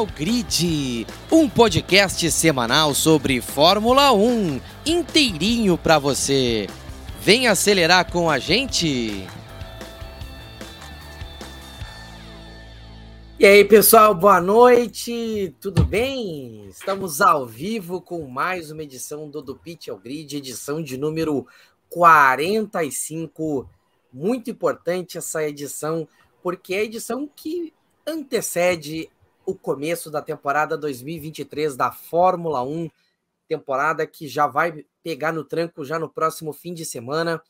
ao Grid, um podcast semanal sobre Fórmula 1, inteirinho para você. Vem acelerar com a gente. E aí, pessoal, boa noite, tudo bem? Estamos ao vivo com mais uma edição do Do Pitch ao Grid, edição de número 45. Muito importante essa edição, porque é a edição que antecede o começo da temporada 2023 da Fórmula 1, temporada que já vai pegar no tranco já no próximo fim de semana.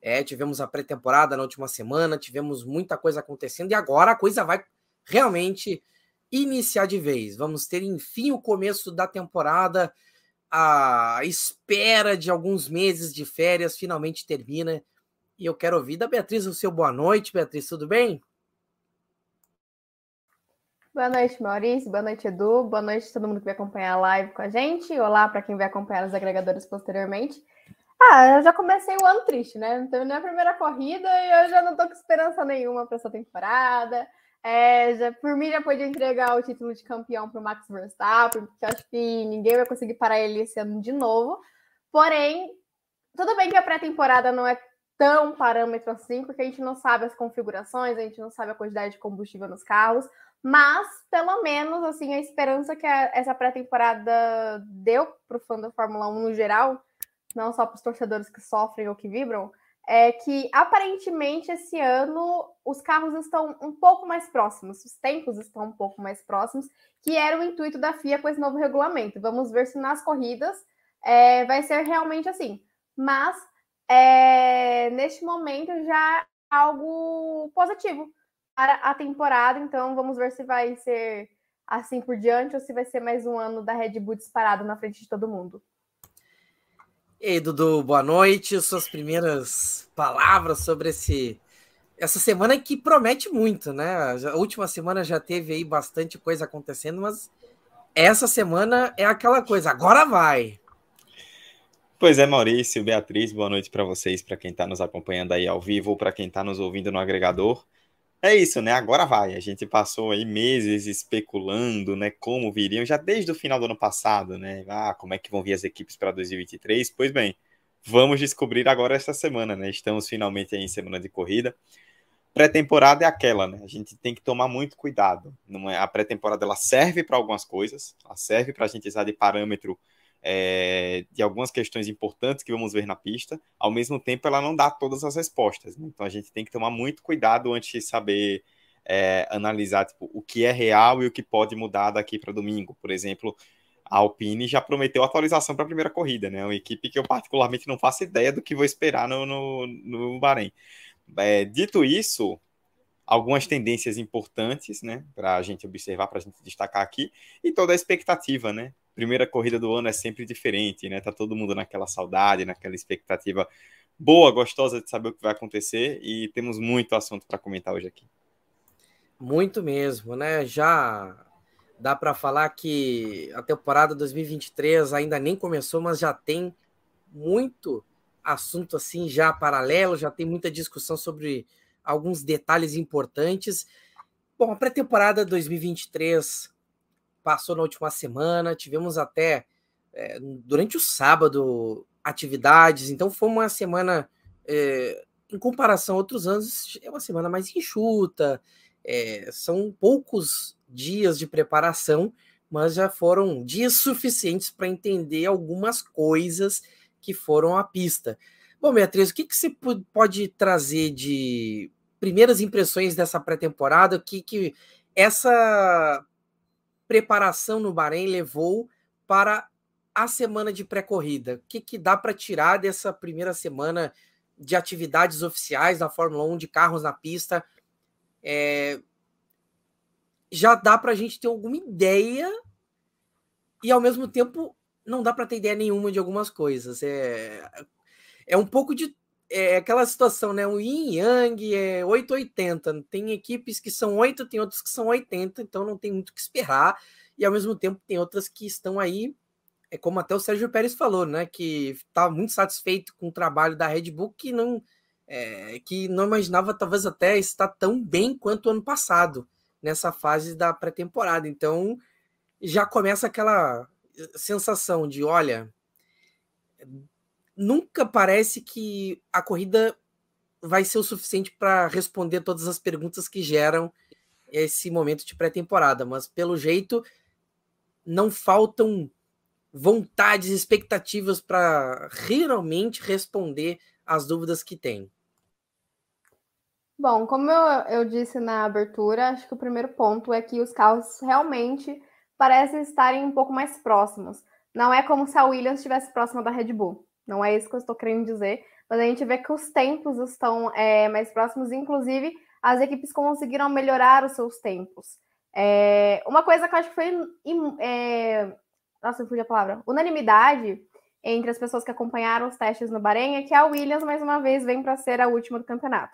É, tivemos a pré-temporada na última semana, tivemos muita coisa acontecendo e agora a coisa vai realmente iniciar de vez. Vamos ter enfim o começo da temporada, a espera de alguns meses de férias finalmente termina. E eu quero ouvir da Beatriz o seu boa noite, Beatriz, tudo bem? Boa noite, Maurício. Boa noite, Edu. Boa noite a todo mundo que vai acompanhar a live com a gente. Olá para quem vai acompanhar os agregadores posteriormente. Ah, eu já comecei o ano triste, né? Não terminei a primeira corrida e eu já não tô com esperança nenhuma para essa temporada. É, já, por mim, já podia entregar o título de campeão para o Max Verstappen, porque acho que ninguém vai conseguir parar ele esse ano de novo. Porém, tudo bem que a pré-temporada não é tão parâmetro assim, porque a gente não sabe as configurações, a gente não sabe a quantidade de combustível nos carros, mas, pelo menos, assim, a esperança que a, essa pré-temporada deu para o fã da Fórmula 1 no geral, não só para os torcedores que sofrem ou que vibram, é que aparentemente esse ano os carros estão um pouco mais próximos, os tempos estão um pouco mais próximos, que era o intuito da FIA com esse novo regulamento. Vamos ver se nas corridas é, vai ser realmente assim. Mas é, neste momento já é algo positivo para a temporada, então vamos ver se vai ser assim por diante ou se vai ser mais um ano da Red Bull disparado na frente de todo mundo. E aí, Dudu, boa noite. Suas primeiras palavras sobre esse essa semana que promete muito, né? A última semana já teve aí bastante coisa acontecendo, mas essa semana é aquela coisa, agora vai. Pois é, Maurício, Beatriz, boa noite para vocês, para quem está nos acompanhando aí ao vivo ou para quem está nos ouvindo no agregador. É isso, né? Agora vai. A gente passou aí meses especulando, né, como viriam, já desde o final do ano passado, né? Ah, como é que vão vir as equipes para 2023? Pois bem, vamos descobrir agora esta semana, né? Estamos finalmente aí em semana de corrida. Pré-temporada é aquela, né? A gente tem que tomar muito cuidado. Não é? A pré-temporada ela serve para algumas coisas, ela serve para a gente usar de parâmetro é, de algumas questões importantes que vamos ver na pista, ao mesmo tempo ela não dá todas as respostas. Né? Então a gente tem que tomar muito cuidado antes de saber é, analisar tipo, o que é real e o que pode mudar daqui para domingo. Por exemplo, a Alpine já prometeu atualização para a primeira corrida, né? Uma equipe que eu particularmente não faço ideia do que vou esperar no, no, no Bahrein. É, dito isso, algumas tendências importantes, né, para a gente observar, para a gente destacar aqui, e toda a expectativa, né? Primeira corrida do ano é sempre diferente, né? Tá todo mundo naquela saudade, naquela expectativa boa, gostosa de saber o que vai acontecer e temos muito assunto para comentar hoje aqui. Muito mesmo, né? Já dá para falar que a temporada 2023 ainda nem começou, mas já tem muito assunto assim já paralelo, já tem muita discussão sobre alguns detalhes importantes. Bom, a pré-temporada 2023 passou na última semana, tivemos até é, durante o sábado atividades, então foi uma semana, é, em comparação a outros anos, é uma semana mais enxuta, é, são poucos dias de preparação, mas já foram dias suficientes para entender algumas coisas que foram à pista. Bom, Beatriz, o que, que você pode trazer de primeiras impressões dessa pré-temporada? O que, que essa preparação no Bahrein levou para a semana de pré-corrida? O que, que dá para tirar dessa primeira semana de atividades oficiais da Fórmula 1, de carros na pista? É... Já dá para a gente ter alguma ideia e, ao mesmo tempo, não dá para ter ideia nenhuma de algumas coisas. É, é um pouco de é aquela situação, né? O yin yang é 880. Tem equipes que são 8, tem outras que são 80, então não tem muito o que esperar. E ao mesmo tempo tem outras que estão aí, é como até o Sérgio Pérez falou, né? Que está muito satisfeito com o trabalho da Red Bull, que não, é, que não imaginava talvez até estar tão bem quanto o ano passado nessa fase da pré-temporada. Então, já começa aquela sensação de, olha, nunca parece que a corrida vai ser o suficiente para responder todas as perguntas que geram esse momento de pré-temporada, mas pelo jeito não faltam vontades, expectativas para realmente responder as dúvidas que tem. Bom, como eu, eu disse na abertura, acho que o primeiro ponto é que os carros realmente parecem estarem um pouco mais próximos. Não é como se a Williams estivesse próxima da Red Bull. Não é isso que eu estou querendo dizer. Mas a gente vê que os tempos estão é, mais próximos, inclusive as equipes conseguiram melhorar os seus tempos. É, uma coisa que eu acho que foi. É, nossa, eu fui a palavra. Unanimidade entre as pessoas que acompanharam os testes no Bahrein é que a Williams, mais uma vez, vem para ser a última do campeonato.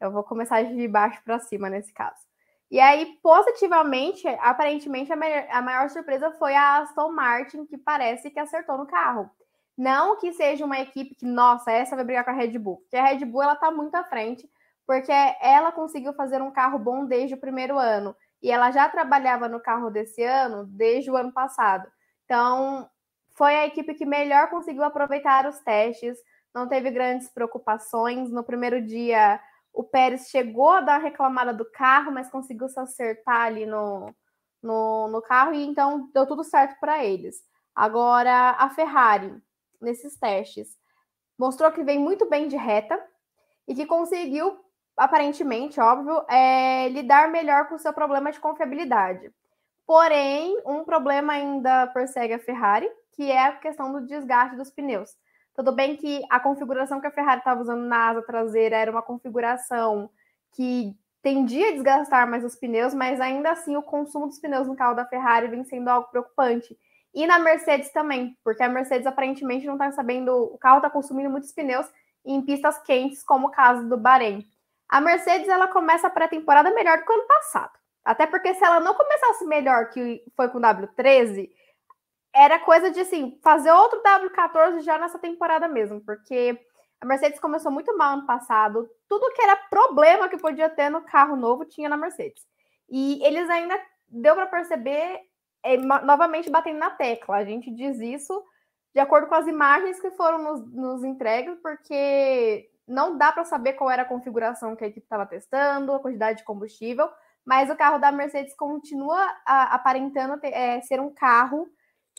Eu vou começar de baixo para cima nesse caso. E aí, positivamente, aparentemente, a maior, a maior, surpresa foi a Aston Martin, que parece que acertou no carro. Não que seja uma equipe que, nossa, essa vai brigar com a Red Bull. Porque a Red Bull, ela tá muito à frente, porque ela conseguiu fazer um carro bom desde o primeiro ano. E ela já trabalhava no carro desse ano desde o ano passado. Então, foi a equipe que melhor conseguiu aproveitar os testes, não teve grandes preocupações. No primeiro dia, o Pérez chegou a dar reclamada do carro, mas conseguiu se acertar ali no, no, no carro e então deu tudo certo para eles. Agora, a Ferrari, nesses testes, mostrou que vem muito bem de reta e que conseguiu, aparentemente, óbvio, é, lidar melhor com o seu problema de confiabilidade. Porém, um problema ainda persegue a Ferrari, que é a questão do desgaste dos pneus. Tudo bem que a configuração que a Ferrari estava usando na asa traseira era uma configuração que tendia a desgastar mais os pneus, mas ainda assim o consumo dos pneus no carro da Ferrari vem sendo algo preocupante. E na Mercedes também, porque a Mercedes aparentemente não está sabendo, o carro está consumindo muitos pneus em pistas quentes, como o caso do Bahrein. A Mercedes ela começa a pré-temporada melhor do que o ano passado. Até porque se ela não começasse melhor que foi com o W13, era coisa de assim, fazer outro W14 já nessa temporada mesmo, porque a Mercedes começou muito mal ano passado. Tudo que era problema que podia ter no carro novo tinha na Mercedes. E eles ainda deu para perceber, é, novamente batendo na tecla. A gente diz isso de acordo com as imagens que foram nos, nos entregues, porque não dá para saber qual era a configuração que a equipe estava testando, a quantidade de combustível, mas o carro da Mercedes continua a, aparentando ter, é, ser um carro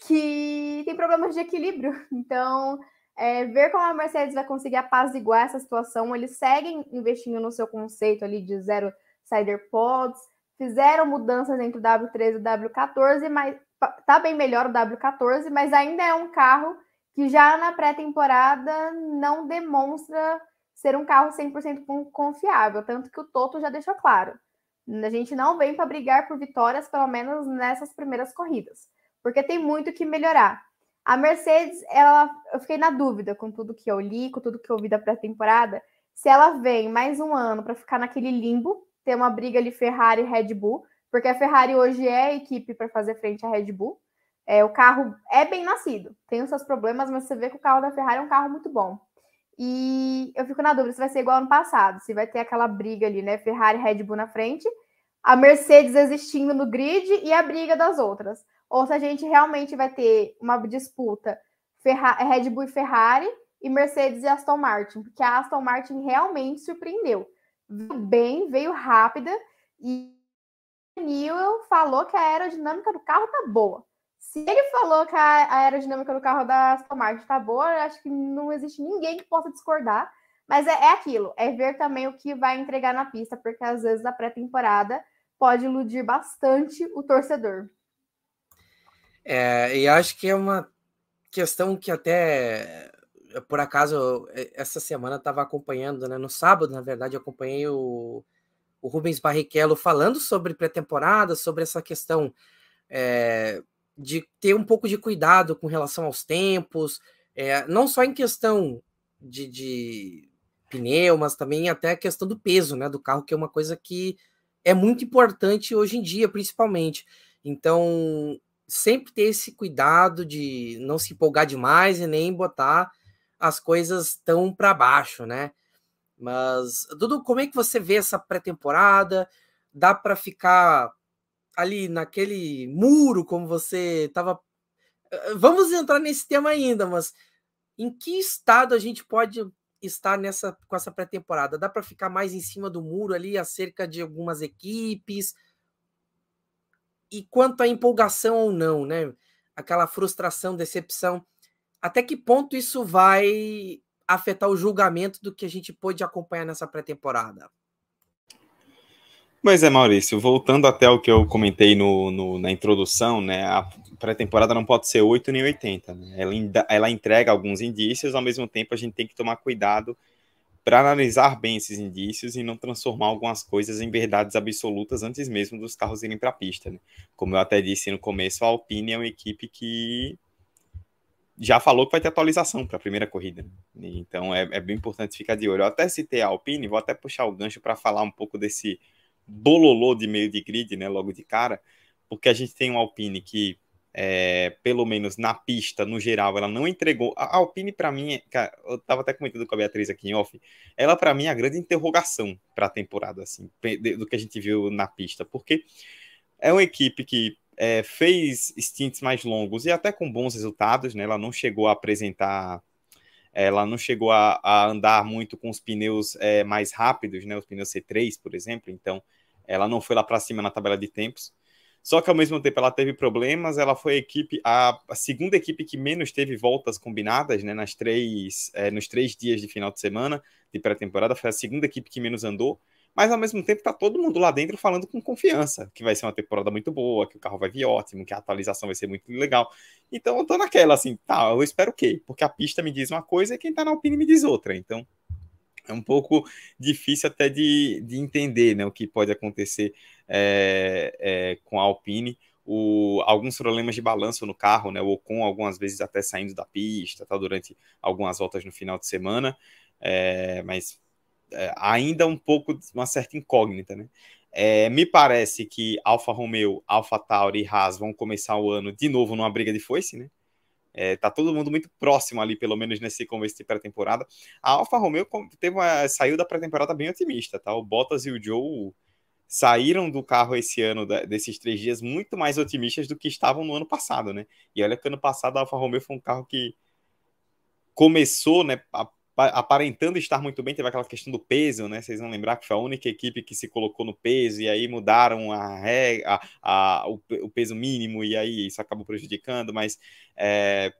que tem problemas de equilíbrio. Então, é, ver como a Mercedes vai conseguir apaziguar essa situação. Eles seguem investindo no seu conceito ali de zero cider pods, fizeram mudanças entre o W13 e o W14, mas tá bem melhor o W14, mas ainda é um carro que já na pré-temporada não demonstra ser um carro 100% confiável, tanto que o Toto já deixou claro. A gente não vem para brigar por vitórias, pelo menos nessas primeiras corridas porque tem muito que melhorar. A Mercedes, ela, eu fiquei na dúvida com tudo que eu li, com tudo que eu vi da pré-temporada, se ela vem mais um ano para ficar naquele limbo, ter uma briga ali Ferrari Red Bull, porque a Ferrari hoje é a equipe para fazer frente à Red Bull. É, o carro é bem nascido, tem os seus problemas, mas você vê que o carro da Ferrari é um carro muito bom. E eu fico na dúvida se vai ser igual ano passado, se vai ter aquela briga ali, né? Ferrari Red Bull na frente, a Mercedes existindo no grid e a briga das outras ou se a gente realmente vai ter uma disputa Ferra Red Bull e Ferrari e Mercedes e Aston Martin, porque a Aston Martin realmente surpreendeu. Veio bem, veio rápida e Newell falou que a aerodinâmica do carro tá boa. Se ele falou que a aerodinâmica do carro da Aston Martin tá boa, acho que não existe ninguém que possa discordar. Mas é, é aquilo, é ver também o que vai entregar na pista, porque às vezes a pré-temporada pode iludir bastante o torcedor. É, e acho que é uma questão que até por acaso essa semana estava acompanhando, né? No sábado, na verdade, acompanhei o, o Rubens Barrichello falando sobre pré-temporada, sobre essa questão é, de ter um pouco de cuidado com relação aos tempos, é, não só em questão de, de pneu, mas também até a questão do peso, né? Do carro, que é uma coisa que é muito importante hoje em dia, principalmente. Então, sempre ter esse cuidado de não se empolgar demais e nem botar as coisas tão para baixo, né? Mas, Dudu, como é que você vê essa pré-temporada? dá para ficar ali naquele muro, como você estava. Eh, vamos entrar nesse tema ainda, mas em que estado a gente pode estar nessa com essa pré-temporada? Dá para ficar mais em cima do muro ali acerca de algumas equipes? E quanto à empolgação ou não, né? Aquela frustração, decepção, até que ponto isso vai afetar o julgamento do que a gente pôde acompanhar nessa pré-temporada? Mas é, Maurício, voltando até o que eu comentei no, no na introdução, né, a pré-temporada não pode ser 8 nem 80. Né? Ela, ela entrega alguns indícios, ao mesmo tempo a gente tem que tomar cuidado para analisar bem esses indícios e não transformar algumas coisas em verdades absolutas antes mesmo dos carros irem para a pista. Né? Como eu até disse no começo, a Alpine é uma equipe que já falou que vai ter atualização para a primeira corrida. Então é, é, bem importante ficar de olho. Eu até citei a Alpine, vou até puxar o gancho para falar um pouco desse bololô de meio de grid, né, logo de cara, porque a gente tem um Alpine que, é, pelo menos na pista, no geral, ela não entregou. A Alpine, para mim, cara, eu tava até comentando com a Beatriz aqui em off, ela, para mim, é a grande interrogação para a temporada, assim, do que a gente viu na pista, porque é uma equipe que é, fez stints mais longos e até com bons resultados, né? Ela não chegou a apresentar, ela não chegou a, a andar muito com os pneus é, mais rápidos, né? Os pneus C3, por exemplo. Então, ela não foi lá para cima na tabela de tempos. Só que ao mesmo tempo ela teve problemas, ela foi a equipe, a, a segunda equipe que menos teve voltas combinadas, né? Nas três, é, nos três dias de final de semana de pré-temporada, foi a segunda equipe que menos andou mas ao mesmo tempo tá todo mundo lá dentro falando com confiança, que vai ser uma temporada muito boa, que o carro vai vir ótimo, que a atualização vai ser muito legal. Então eu tô naquela assim, tá, eu espero o quê? Porque a pista me diz uma coisa e quem tá na Alpine me diz outra. Então é um pouco difícil até de, de entender né, o que pode acontecer é, é, com a Alpine. O, alguns problemas de balanço no carro, né? O Ocon algumas vezes até saindo da pista, tá, durante algumas voltas no final de semana. É, mas é, ainda um pouco uma certa incógnita, né? É, me parece que Alfa Romeo, Alfa Tauri e Haas vão começar o ano de novo numa briga de foice, né? É, tá todo mundo muito próximo ali, pelo menos nesse começo de pré-temporada. A Alfa Romeo teve uma, saiu da pré-temporada bem otimista, tá? O Bottas e o Joe saíram do carro esse ano, desses três dias, muito mais otimistas do que estavam no ano passado, né? E olha que ano passado a Alfa Romeo foi um carro que começou, né, a aparentando estar muito bem, teve aquela questão do peso, né? Vocês vão lembrar que foi a única equipe que se colocou no peso, e aí mudaram a, a, a o, o, peso mínimo, e aí isso acabou prejudicando, mas é,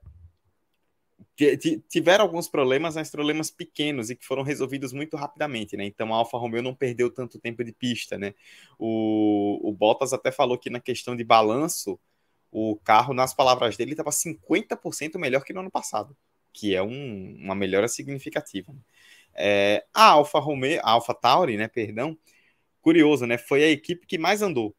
tiveram alguns problemas, mas problemas pequenos e que foram resolvidos muito rapidamente, né? Então a Alfa Romeo não perdeu tanto tempo de pista, né? O, o Bottas até falou que na questão de balanço, o carro, nas palavras dele, estava 50% melhor que no ano passado que é um, uma melhora significativa. É, a Alfa Romeo, a Alfa Tauri, né, perdão, curioso, né, foi a equipe que mais andou.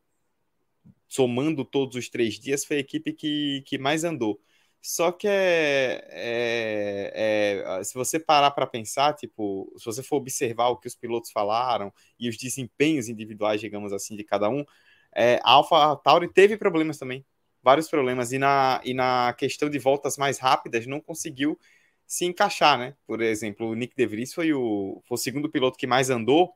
Somando todos os três dias, foi a equipe que, que mais andou. Só que é, é, é se você parar para pensar, tipo, se você for observar o que os pilotos falaram e os desempenhos individuais, digamos assim, de cada um, é, a Alfa Tauri teve problemas também vários problemas. E na, e na questão de voltas mais rápidas, não conseguiu se encaixar, né? Por exemplo, o Nick De Vries foi o, foi o segundo piloto que mais andou,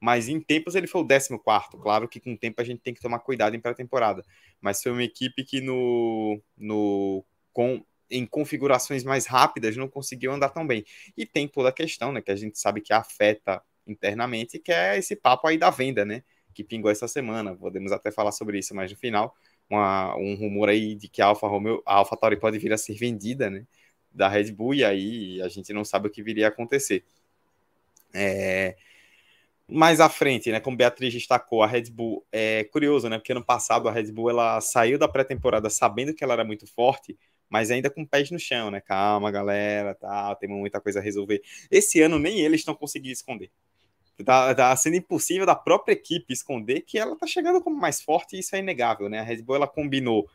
mas em tempos ele foi o 14. Claro que com o tempo a gente tem que tomar cuidado em pré-temporada. Mas foi uma equipe que no, no com, em configurações mais rápidas não conseguiu andar tão bem. E tem toda a questão, né? Que a gente sabe que afeta internamente, que é esse papo aí da venda, né? Que pingou essa semana. Podemos até falar sobre isso mais no final uma, um rumor aí de que a Alfa Romeo, a Alfa Tauri pode vir a ser vendida, né, da Red Bull, e aí a gente não sabe o que viria a acontecer. É, mais à frente, né, como Beatriz destacou, a Red Bull é curioso, né, porque ano passado a Red Bull ela saiu da pré-temporada sabendo que ela era muito forte, mas ainda com pés no chão, né? Calma, galera, tá, temos muita coisa a resolver. Esse ano nem eles estão conseguindo esconder. Tá, tá, sendo impossível da própria equipe esconder que ela tá chegando como mais forte e isso é inegável, né? A Red Bull ela combinou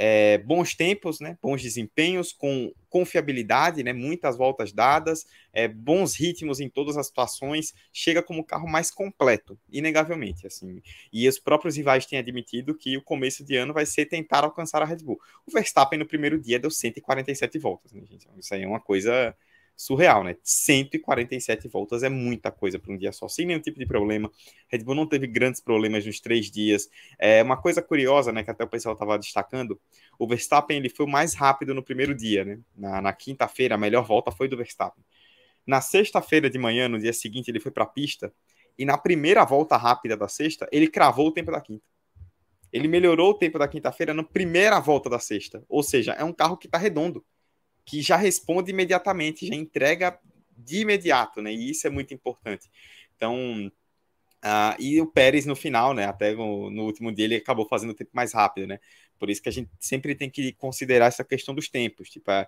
é, bons tempos, né? Bons desempenhos com confiabilidade, né? Muitas voltas dadas, é, bons ritmos em todas as situações, chega como o carro mais completo, inegavelmente, assim. E os próprios rivais têm admitido que o começo de ano vai ser tentar alcançar a Red Bull. O Verstappen no primeiro dia deu 147 voltas, né, gente? Isso aí é uma coisa surreal, né? 147 voltas é muita coisa para um dia só, sem nenhum tipo de problema. Red Bull não teve grandes problemas nos três dias. É uma coisa curiosa, né, que até o pessoal estava destacando, o Verstappen ele foi o mais rápido no primeiro dia, né? Na, na quinta-feira, a melhor volta foi do Verstappen. Na sexta-feira de manhã, no dia seguinte, ele foi para a pista e na primeira volta rápida da sexta, ele cravou o tempo da quinta. Ele melhorou o tempo da quinta-feira na primeira volta da sexta. Ou seja, é um carro que está redondo que já responde imediatamente, já entrega de imediato, né? E isso é muito importante. Então, uh, e o Pérez no final, né? Até no, no, último dia ele acabou fazendo o tempo mais rápido, né? Por isso que a gente sempre tem que considerar essa questão dos tempos. Tipo, é,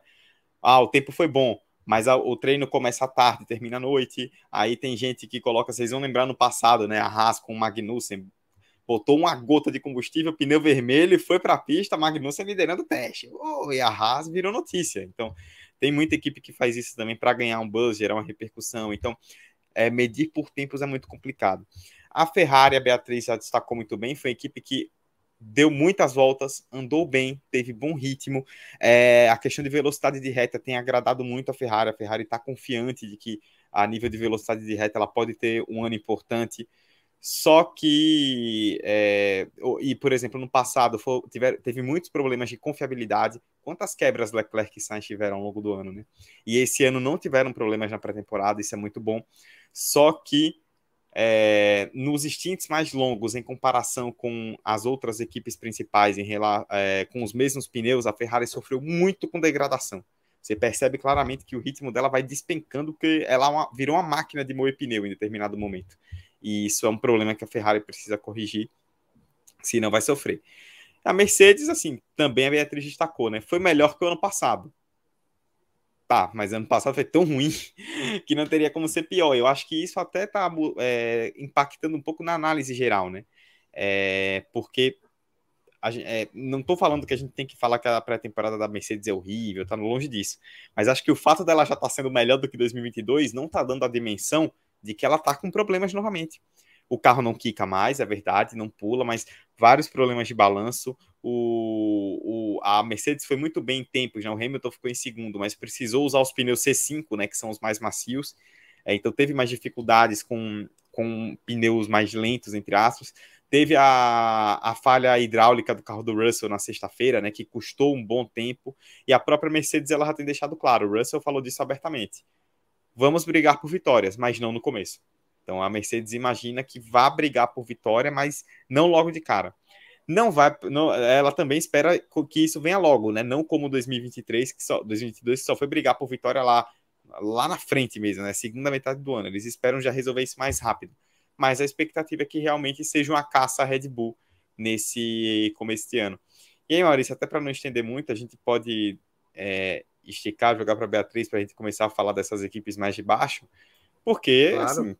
ah, o tempo foi bom, mas a, o treino começa à tarde, termina à noite. Aí tem gente que coloca, vocês vão lembrar no passado, né? A Haas com o Magnussen botou uma gota de combustível, pneu vermelho e foi para a pista, Magnussen liderando o teste. Oh, e a Haas virou notícia. Então, tem muita equipe que faz isso também para ganhar um buzz, gerar uma repercussão. Então, é, medir por tempos é muito complicado. A Ferrari, a Beatriz já destacou muito bem, foi uma equipe que deu muitas voltas, andou bem, teve bom ritmo. É, a questão de velocidade de reta tem agradado muito a Ferrari. A Ferrari está confiante de que a nível de velocidade de reta ela pode ter um ano importante. Só que, é, e por exemplo, no passado foi, tiver, teve muitos problemas de confiabilidade. Quantas quebras Leclerc e Sainz tiveram ao longo do ano, né? E esse ano não tiveram problemas na pré-temporada, isso é muito bom. Só que é, nos instintos mais longos, em comparação com as outras equipes principais, em é, com os mesmos pneus, a Ferrari sofreu muito com degradação. Você percebe claramente que o ritmo dela vai despencando, porque ela é virou uma máquina de moer pneu em determinado momento. E isso é um problema que a Ferrari precisa corrigir, senão vai sofrer. A Mercedes, assim, também a Beatriz destacou, né? Foi melhor que o ano passado. Tá, mas ano passado foi tão ruim que não teria como ser pior. Eu acho que isso até tá é, impactando um pouco na análise geral, né? É, porque é, não estou falando que a gente tem que falar que a pré-temporada da Mercedes é horrível, tá longe disso. Mas acho que o fato dela já estar tá sendo melhor do que 2022 não está dando a dimensão de que ela tá com problemas novamente. O carro não quica mais, é verdade, não pula, mas vários problemas de balanço. O, o, a Mercedes foi muito bem em tempos, né? o Hamilton ficou em segundo, mas precisou usar os pneus C5, né, que são os mais macios. É, então teve mais dificuldades com, com pneus mais lentos, entre aspas. Teve a, a falha hidráulica do carro do Russell na sexta-feira, né, que custou um bom tempo. E a própria Mercedes ela já tem deixado claro, o Russell falou disso abertamente vamos brigar por vitórias, mas não no começo. Então a Mercedes imagina que vá brigar por vitória, mas não logo de cara. Não vai, não, ela também espera que isso venha logo, né? Não como 2023, que só 2022 que só foi brigar por vitória lá lá na frente mesmo, né? Segunda metade do ano. Eles esperam já resolver isso mais rápido. Mas a expectativa é que realmente seja uma caça a Red Bull nesse começo de ano. E aí, Maurício, até para não estender muito, a gente pode é, esticar, jogar para Beatriz para a gente começar a falar dessas equipes mais de baixo, porque claro. assim,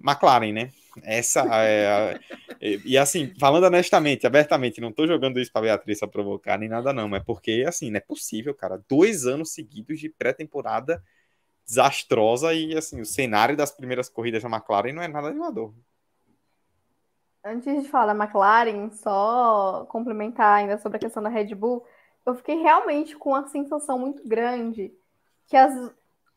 McLaren, né? Essa é, é, e assim, falando honestamente, abertamente, não estou jogando isso para Beatriz para provocar nem nada não, é porque assim, não é possível, cara, dois anos seguidos de pré-temporada desastrosa e assim, o cenário das primeiras corridas da McLaren não é nada animador. Antes de falar da McLaren, só complementar ainda sobre a questão da Red Bull, eu fiquei realmente com uma sensação muito grande que as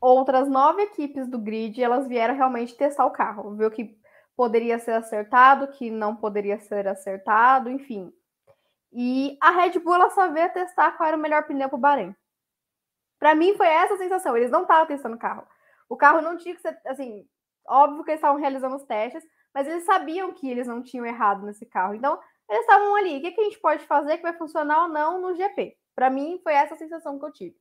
outras nove equipes do grid elas vieram realmente testar o carro, ver o que poderia ser acertado, que não poderia ser acertado, enfim. E a Red Bull ela só veio testar qual era o melhor pneu para o Bahrein. Para mim foi essa a sensação. Eles não estavam testando o carro. O carro não tinha que ser assim. Óbvio que eles estavam realizando os testes, mas eles sabiam que eles não tinham errado nesse carro. Então eles estavam ali. O que, que a gente pode fazer que vai funcionar ou não no GP? Para mim, foi essa a sensação que eu tive.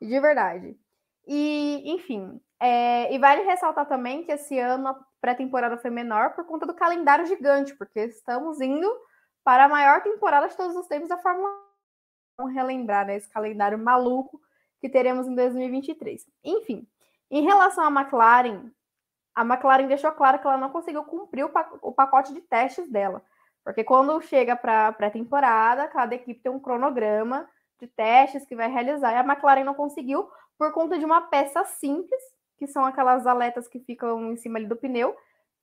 De verdade. E, enfim, é, e vale ressaltar também que esse ano a pré-temporada foi menor por conta do calendário gigante, porque estamos indo para a maior temporada de todos os tempos da Fórmula 1. Vamos relembrar né, esse calendário maluco que teremos em 2023. Enfim, em relação à McLaren, a McLaren deixou claro que ela não conseguiu cumprir o pacote de testes dela. Porque quando chega para a pré-temporada, cada equipe tem um cronograma de testes que vai realizar, e a McLaren não conseguiu por conta de uma peça simples, que são aquelas aletas que ficam em cima ali do pneu,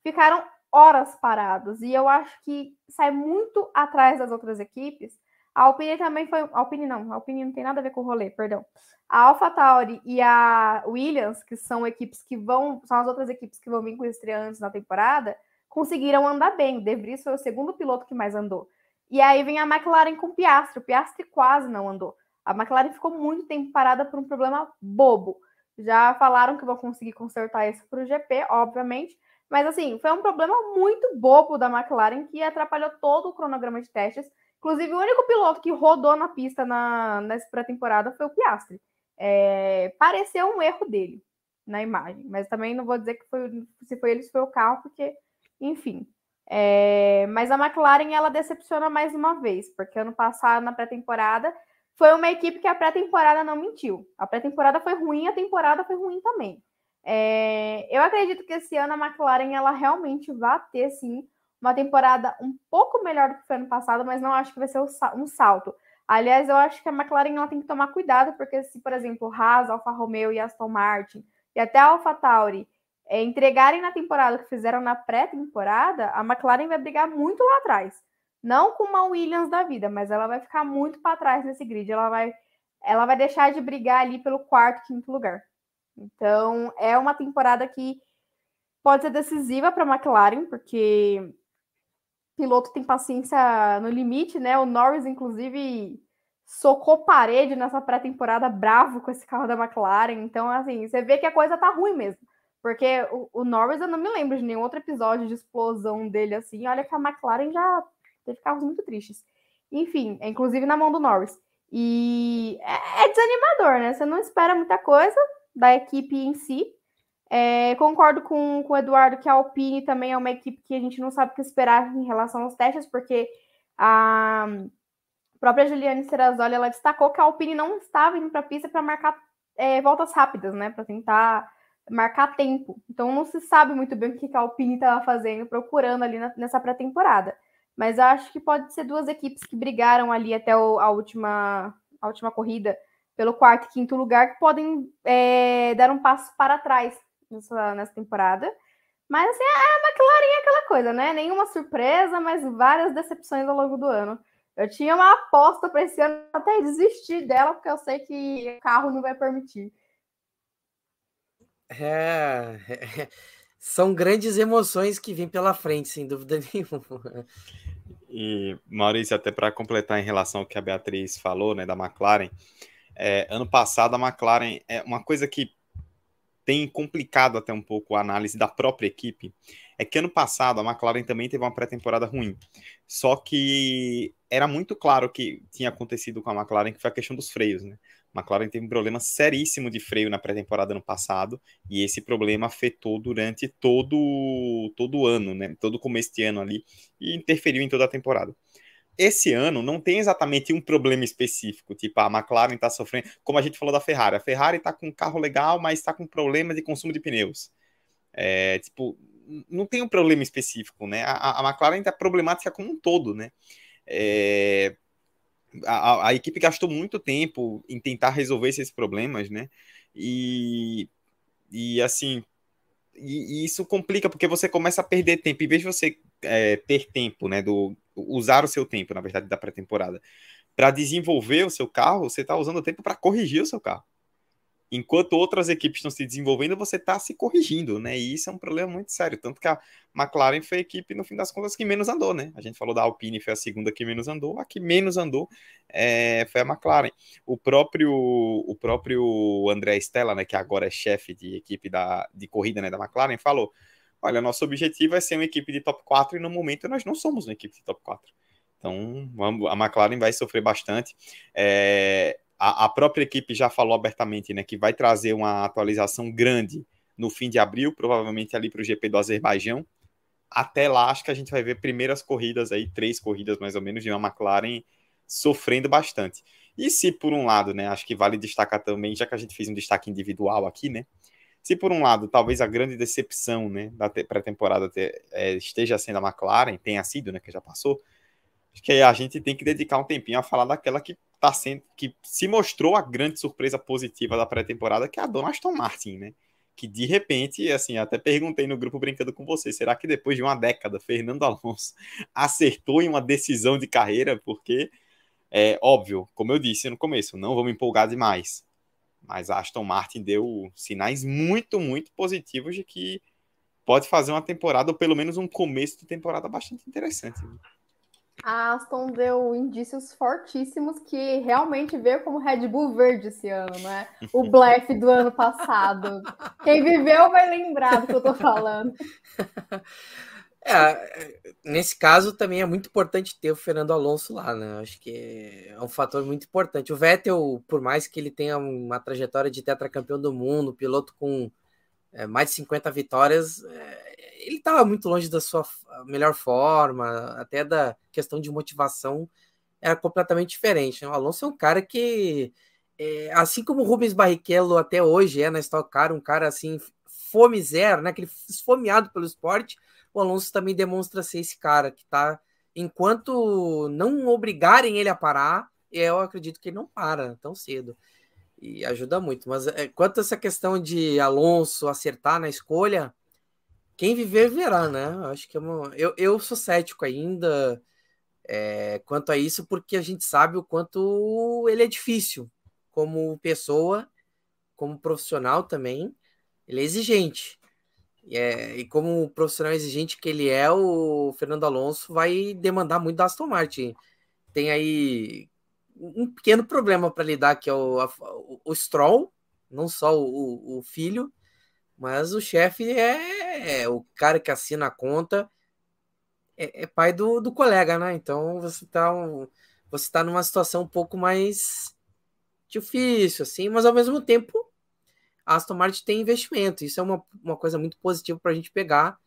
ficaram horas parados. E eu acho que sai muito atrás das outras equipes A Alpine também foi. A Alpine não, a Alpine não tem nada a ver com o rolê, perdão. A AlphaTauri e a Williams, que são equipes que vão. São as outras equipes que vão vir com estreantes na temporada, conseguiram andar bem. De Vries foi o segundo piloto que mais andou. E aí vem a McLaren com o Piastri. O Piastri quase não andou. A McLaren ficou muito tempo parada por um problema bobo. Já falaram que vão conseguir consertar isso para o GP, obviamente. Mas assim, foi um problema muito bobo da McLaren que atrapalhou todo o cronograma de testes Inclusive, o único piloto que rodou na pista na, nessa pré-temporada foi o Piastri. É, pareceu um erro dele na imagem, mas também não vou dizer que foi, se foi ele, se foi o carro, porque, enfim. É, mas a McLaren ela decepciona mais uma vez, porque ano passado, na pré-temporada, foi uma equipe que a pré-temporada não mentiu. A pré-temporada foi ruim, a temporada foi ruim também. É, eu acredito que esse ano a McLaren ela realmente vai ter sim uma temporada um pouco melhor do que foi ano passado, mas não acho que vai ser um salto. Aliás, eu acho que a McLaren ela tem que tomar cuidado, porque se, por exemplo, Haas, Alfa Romeo e Aston Martin e até a Alfa Tauri é, entregarem na temporada que fizeram na pré-temporada, a McLaren vai brigar muito lá atrás. Não com uma Williams da vida, mas ela vai ficar muito para trás nesse grid. Ela vai, ela vai deixar de brigar ali pelo quarto, quinto lugar. Então, é uma temporada que pode ser decisiva para a McLaren, porque piloto tem paciência no limite, né? O Norris, inclusive, socou parede nessa pré-temporada bravo com esse carro da McLaren. Então, assim, você vê que a coisa tá ruim mesmo. Porque o, o Norris, eu não me lembro de nenhum outro episódio de explosão dele assim. Olha que a McLaren já teve carros muito tristes. Enfim, é inclusive na mão do Norris. E é, é desanimador, né? Você não espera muita coisa da equipe em si. É, concordo com, com o Eduardo que a Alpine também é uma equipe que a gente não sabe o que esperar em relação aos testes, porque a própria Juliane Serrazoli ela destacou que a Alpine não estava indo para a pista para marcar é, voltas rápidas, né? Para tentar marcar tempo. Então não se sabe muito bem o que a Alpine estava fazendo, procurando ali na, nessa pré-temporada. Mas acho que pode ser duas equipes que brigaram ali até o, a, última, a última corrida pelo quarto e quinto lugar, que podem é, dar um passo para trás nessa, nessa temporada. Mas assim, a McLaren é aquela coisa, né? Nenhuma surpresa, mas várias decepções ao longo do ano. Eu tinha uma aposta para esse ano até desistir dela, porque eu sei que o carro não vai permitir. É, é, são grandes emoções que vêm pela frente, sem dúvida nenhuma. E Maurício, até para completar em relação ao que a Beatriz falou, né, da McLaren, é, ano passado a McLaren é uma coisa que tem complicado até um pouco a análise da própria equipe é que ano passado a McLaren também teve uma pré-temporada ruim. Só que era muito claro que tinha acontecido com a McLaren, que foi a questão dos freios, né? McLaren teve um problema seríssimo de freio na pré-temporada ano passado, e esse problema afetou durante todo, todo ano, né? Todo começo de ano ali, e interferiu em toda a temporada esse ano não tem exatamente um problema específico, tipo a McLaren está sofrendo, como a gente falou da Ferrari. A Ferrari está com um carro legal, mas está com problema de consumo de pneus. É, tipo, não tem um problema específico, né? A, a McLaren está problemática como um todo, né? É, a, a, equipe gastou muito tempo em tentar resolver esses problemas, né? E, e assim, e, e isso complica porque você começa a perder tempo. Em vez de você é, ter tempo, né, do usar o seu tempo, na verdade, da pré-temporada, para desenvolver o seu carro, você está usando o tempo para corrigir o seu carro. Enquanto outras equipes estão se desenvolvendo, você está se corrigindo, né? E isso é um problema muito sério. Tanto que a McLaren foi a equipe, no fim das contas, que menos andou, né? A gente falou da Alpine, foi a segunda que menos andou. A que menos andou é, foi a McLaren. O próprio, o próprio André Stella, né? Que agora é chefe de equipe da, de corrida né, da McLaren, falou: olha, nosso objetivo é ser uma equipe de top 4 e no momento nós não somos uma equipe de top 4. Então, a McLaren vai sofrer bastante. É, a, a, própria equipe já falou abertamente né, que vai trazer uma atualização grande no fim de abril, provavelmente ali para o GP do Azerbaijão. Até lá, acho que a gente vai ver primeiras corridas aí, três corridas mais ou menos, de uma McLaren sofrendo bastante. E se por um lado, né, acho que vale destacar também, já que a gente fez um destaque individual aqui, né, se por um lado, talvez a grande decepção né, da pré-temporada é, esteja sendo a McLaren, tenha sido, né, que já passou, acho que a gente tem que dedicar um tempinho a falar daquela que tá sendo, que se mostrou a grande surpresa positiva da pré-temporada, que é a dona Aston Martin, né? Que de repente, assim, até perguntei no grupo brincando com você, será que depois de uma década Fernando Alonso acertou em uma decisão de carreira? Porque É óbvio, como eu disse no começo, não me empolgar demais. Mas a Aston Martin deu sinais muito, muito positivos de que pode fazer uma temporada, ou pelo menos um começo de temporada bastante interessante. A Aston deu indícios fortíssimos que realmente veio como Red Bull verde esse ano, né? O blefe do ano passado. Quem viveu vai lembrar do que eu tô falando. É, nesse caso também é muito importante ter o Fernando Alonso lá, né? Acho que é um fator muito importante. O Vettel, por mais que ele tenha uma trajetória de tetracampeão do mundo, piloto com é, mais de 50 vitórias, é, ele estava muito longe da sua melhor forma, até da questão de motivação era completamente diferente. Né? O Alonso é um cara que, é, assim como o Rubens Barrichello até hoje é na Stock Car, um cara assim, fome zero, né? Aquele esfomeado pelo esporte, o Alonso também demonstra ser esse cara que tá, enquanto não obrigarem ele a parar, eu acredito que ele não para tão cedo. E ajuda muito. Mas é, quanto a essa questão de Alonso acertar na escolha, quem viver verá, né? Acho que é uma... eu, eu sou cético ainda é, quanto a isso, porque a gente sabe o quanto ele é difícil como pessoa, como profissional também. Ele é exigente. E, é, e como profissional exigente que ele é, o Fernando Alonso vai demandar muito da Aston Martin. Tem aí um pequeno problema para lidar, que é o, a, o, Stroll, não só o, o filho, mas o chefe é, é, o cara que assina a conta, é, é pai do, do colega, né? Então você está um, você tá numa situação um pouco mais difícil, assim, mas ao mesmo tempo a Aston Martin tem investimento. Isso é uma, uma coisa muito positiva para a gente pegar.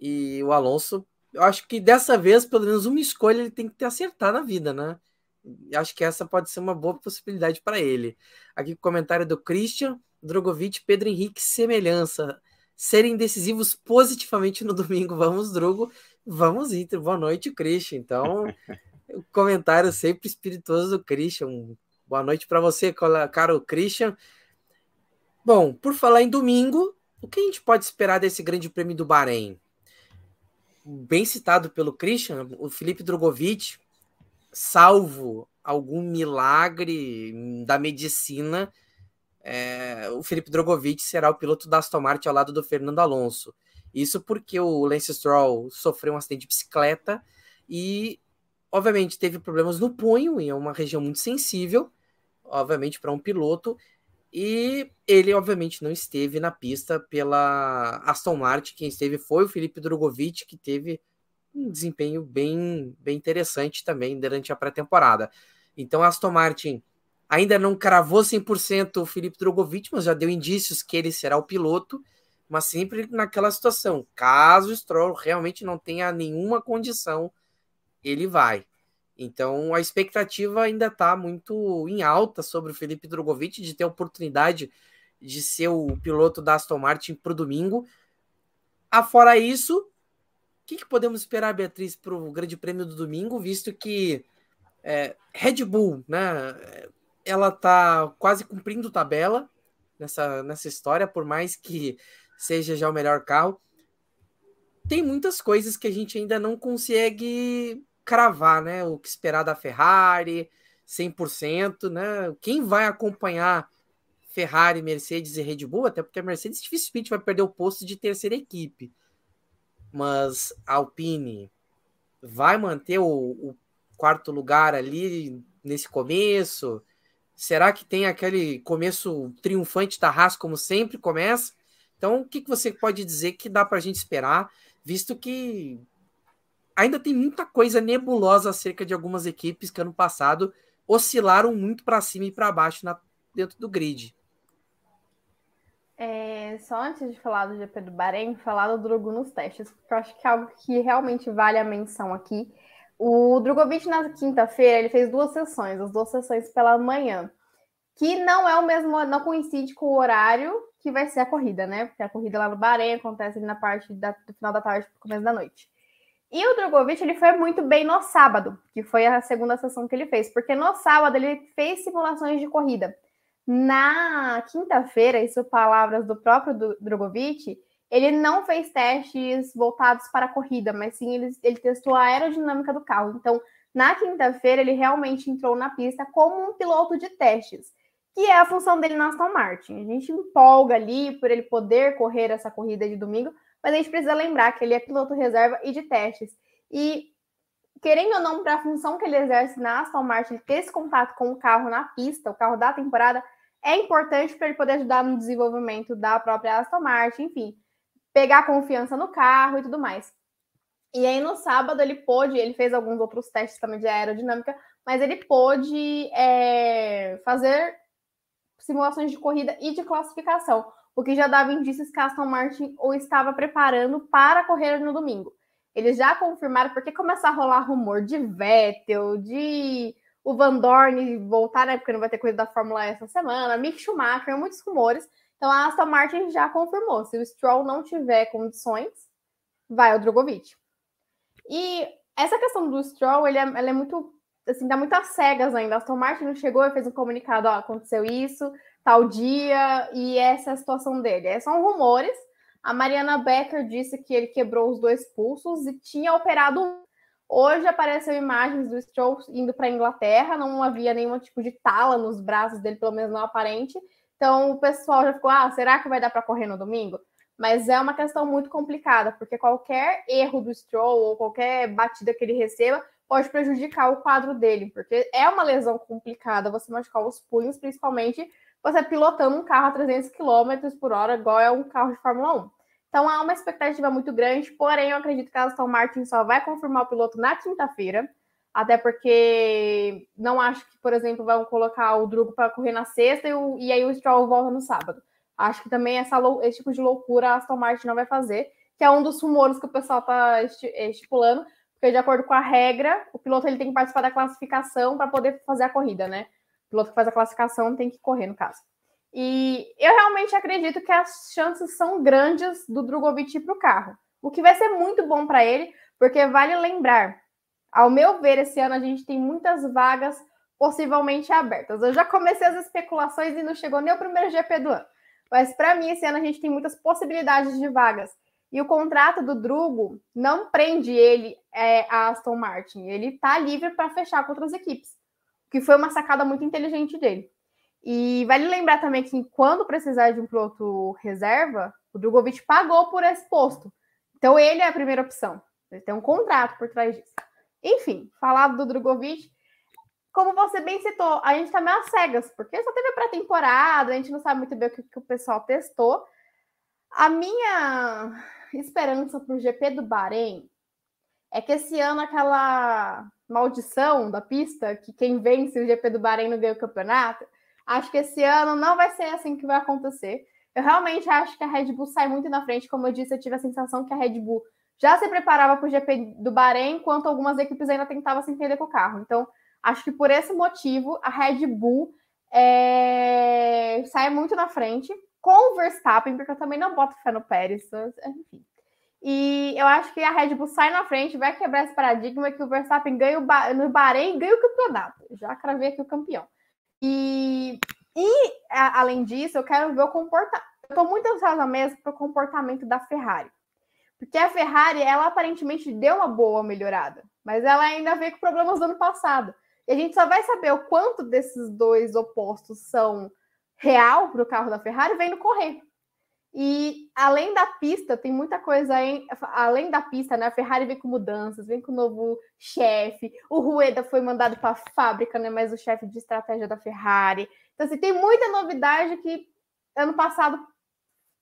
E o Alonso, eu acho que dessa vez, pelo menos uma escolha ele tem que ter acertado na vida, né? Acho que essa pode ser uma boa possibilidade para ele. Aqui comentário do Christian, Drogovic, Pedro Henrique, semelhança. Serem decisivos positivamente no domingo. Vamos, Drogo. Vamos, Inter. Boa noite, Christian. Então, o comentário sempre espirituoso do Christian. Boa noite para você, caro Christian. Bom, por falar em domingo, o que a gente pode esperar desse grande prêmio do Bahrein? Bem citado pelo Christian, o Felipe Drogovic, salvo algum milagre da medicina, é, o Felipe Drogovic será o piloto da Aston Martin ao lado do Fernando Alonso. Isso porque o Lance Stroll sofreu um acidente de bicicleta e, obviamente, teve problemas no punho, em uma região muito sensível, obviamente, para um piloto, e ele, obviamente, não esteve na pista pela Aston Martin. Quem esteve foi o Felipe Drogovic, que teve um desempenho bem, bem interessante também durante a pré-temporada. Então, a Aston Martin ainda não cravou 100% o Felipe Drogovic, mas já deu indícios que ele será o piloto, mas sempre naquela situação. Caso o Stroll realmente não tenha nenhuma condição, ele vai. Então a expectativa ainda está muito em alta sobre o Felipe Drogovic de ter a oportunidade de ser o piloto da Aston Martin para o domingo. Afora isso, o que, que, podemos esperar, Beatriz, para o Grande Prêmio do domingo, visto que é, Red Bull, né, ela está quase cumprindo tabela nessa, nessa história, por mais que seja já o melhor carro. Tem muitas coisas que a gente ainda não consegue cravar, né? O que esperar da Ferrari, 100%, né? Quem vai acompanhar Ferrari, Mercedes e Red Bull, até porque a Mercedes dificilmente vai perder o posto de terceira equipe. Mas a Alpine vai manter o, o quarto lugar ali nesse começo? Será que tem aquele começo triunfante da Haas, como sempre começa? Então, o que, que você pode dizer que dá para a gente esperar, visto que ainda tem muita coisa nebulosa acerca de algumas equipes que ano passado oscilaram muito para cima e para baixo na, dentro do grid. É, só antes de falar do GP do Bahrein, falar do Drogo nos testes, porque eu acho que é algo que realmente vale a menção aqui. O Drogovic na quinta-feira ele fez duas sessões, as duas sessões pela manhã, que não é o mesmo, não coincide com o horário que vai ser a corrida, né? Porque a corrida lá no Bahrein acontece ali na parte da, do final da tarde, começo da noite. E o Drogovic ele foi muito bem no sábado, que foi a segunda sessão que ele fez, porque no sábado ele fez simulações de corrida. Na quinta-feira, isso palavras do próprio Drogovic, ele não fez testes voltados para a corrida, mas sim ele, ele testou a aerodinâmica do carro. Então, Na quinta-feira, ele realmente entrou na pista como um piloto de testes, que é a função dele na Aston Martin. A gente empolga ali por ele poder correr essa corrida de domingo, mas a gente precisa lembrar que ele é piloto reserva e de testes. E, querendo ou não, para a função que ele exerce na Aston Martin, ter esse contato com o carro na pista, o carro da temporada, é importante para ele poder ajudar no desenvolvimento da própria Aston Martin, enfim, pegar confiança no carro e tudo mais. E aí no sábado ele pôde, ele fez alguns outros testes também de aerodinâmica, mas ele pôde é, fazer simulações de corrida e de classificação, o que já dava indícios que Aston Martin o estava preparando para correr no domingo. Eles já confirmaram, porque começar a rolar rumor de Vettel, de o Van Dorn voltar, né? Porque não vai ter coisa da Fórmula E essa semana, Mick Schumacher, muitos rumores. Então a Aston Martin já confirmou: se o Stroll não tiver condições, vai o Drogovic. E essa questão do Stroll, ele é, ela é muito, assim, dá muitas cegas ainda. A Aston Martin não chegou e fez um comunicado: ó, aconteceu isso, tal dia, e essa é a situação dele. É, são rumores. A Mariana Becker disse que ele quebrou os dois pulsos e tinha operado um Hoje apareceu imagens do Stroll indo para a Inglaterra, não havia nenhum tipo de tala nos braços dele, pelo menos não aparente. Então o pessoal já ficou: ah, será que vai dar para correr no domingo? Mas é uma questão muito complicada, porque qualquer erro do Stroll ou qualquer batida que ele receba pode prejudicar o quadro dele, porque é uma lesão complicada você machucar os punhos, principalmente você pilotando um carro a 300 km por hora, igual é um carro de Fórmula 1. Então há uma expectativa muito grande, porém eu acredito que a Aston Martin só vai confirmar o piloto na quinta-feira, até porque não acho que, por exemplo, vão colocar o Drugo para correr na sexta e, o, e, aí o Stroll volta no sábado. Acho que também essa, esse tipo de loucura a Aston Martin não vai fazer, que é um dos rumores que o pessoal está estipulando, porque de acordo com a regra, o piloto ele tem que participar da classificação para poder fazer a corrida, né? O piloto que faz a classificação tem que correr, no caso. E eu realmente acredito que as chances são grandes do Drogovic ir para o carro, o que vai ser muito bom para ele, porque vale lembrar, ao meu ver, esse ano a gente tem muitas vagas possivelmente abertas. Eu já comecei as especulações e não chegou nem o primeiro GP do ano. Mas para mim, esse ano a gente tem muitas possibilidades de vagas. E o contrato do Drugo não prende ele é, a Aston Martin. Ele está livre para fechar com outras equipes, que foi uma sacada muito inteligente dele. E vale lembrar também que quando precisar de um piloto reserva, o Drogovic pagou por esse posto. Então ele é a primeira opção. Ele tem um contrato por trás disso. Enfim, falado do Drogovic, como você bem citou, a gente tá meio às cegas, porque só teve pré-temporada, a gente não sabe muito bem o que, que o pessoal testou. A minha esperança para o GP do Bahrein é que esse ano aquela maldição da pista, que quem vence o GP do Bahrein não ganha o campeonato, Acho que esse ano não vai ser assim que vai acontecer. Eu realmente acho que a Red Bull sai muito na frente. Como eu disse, eu tive a sensação que a Red Bull já se preparava para o GP do Bahrein, enquanto algumas equipes ainda tentavam se entender com o carro. Então, acho que por esse motivo, a Red Bull é... sai muito na frente com o Verstappen, porque eu também não boto fé no Pérez, enfim. E eu acho que a Red Bull sai na frente, vai quebrar esse paradigma que o Verstappen ganha o ba... no Bahrein ganha o campeonato. Já cravei aqui o campeão. E, e além disso, eu quero ver o comportamento. Eu estou muito ansiosa mesmo para o comportamento da Ferrari. Porque a Ferrari, ela aparentemente deu uma boa melhorada, mas ela ainda veio com problemas do ano passado. E a gente só vai saber o quanto desses dois opostos são real para o carro da Ferrari vendo correr. E além da pista, tem muita coisa em, além da pista, né? A Ferrari vem com mudanças, vem com um novo chefe. O Rueda foi mandado para a fábrica, né? Mas o chefe de estratégia da Ferrari. Então, assim, tem muita novidade que ano passado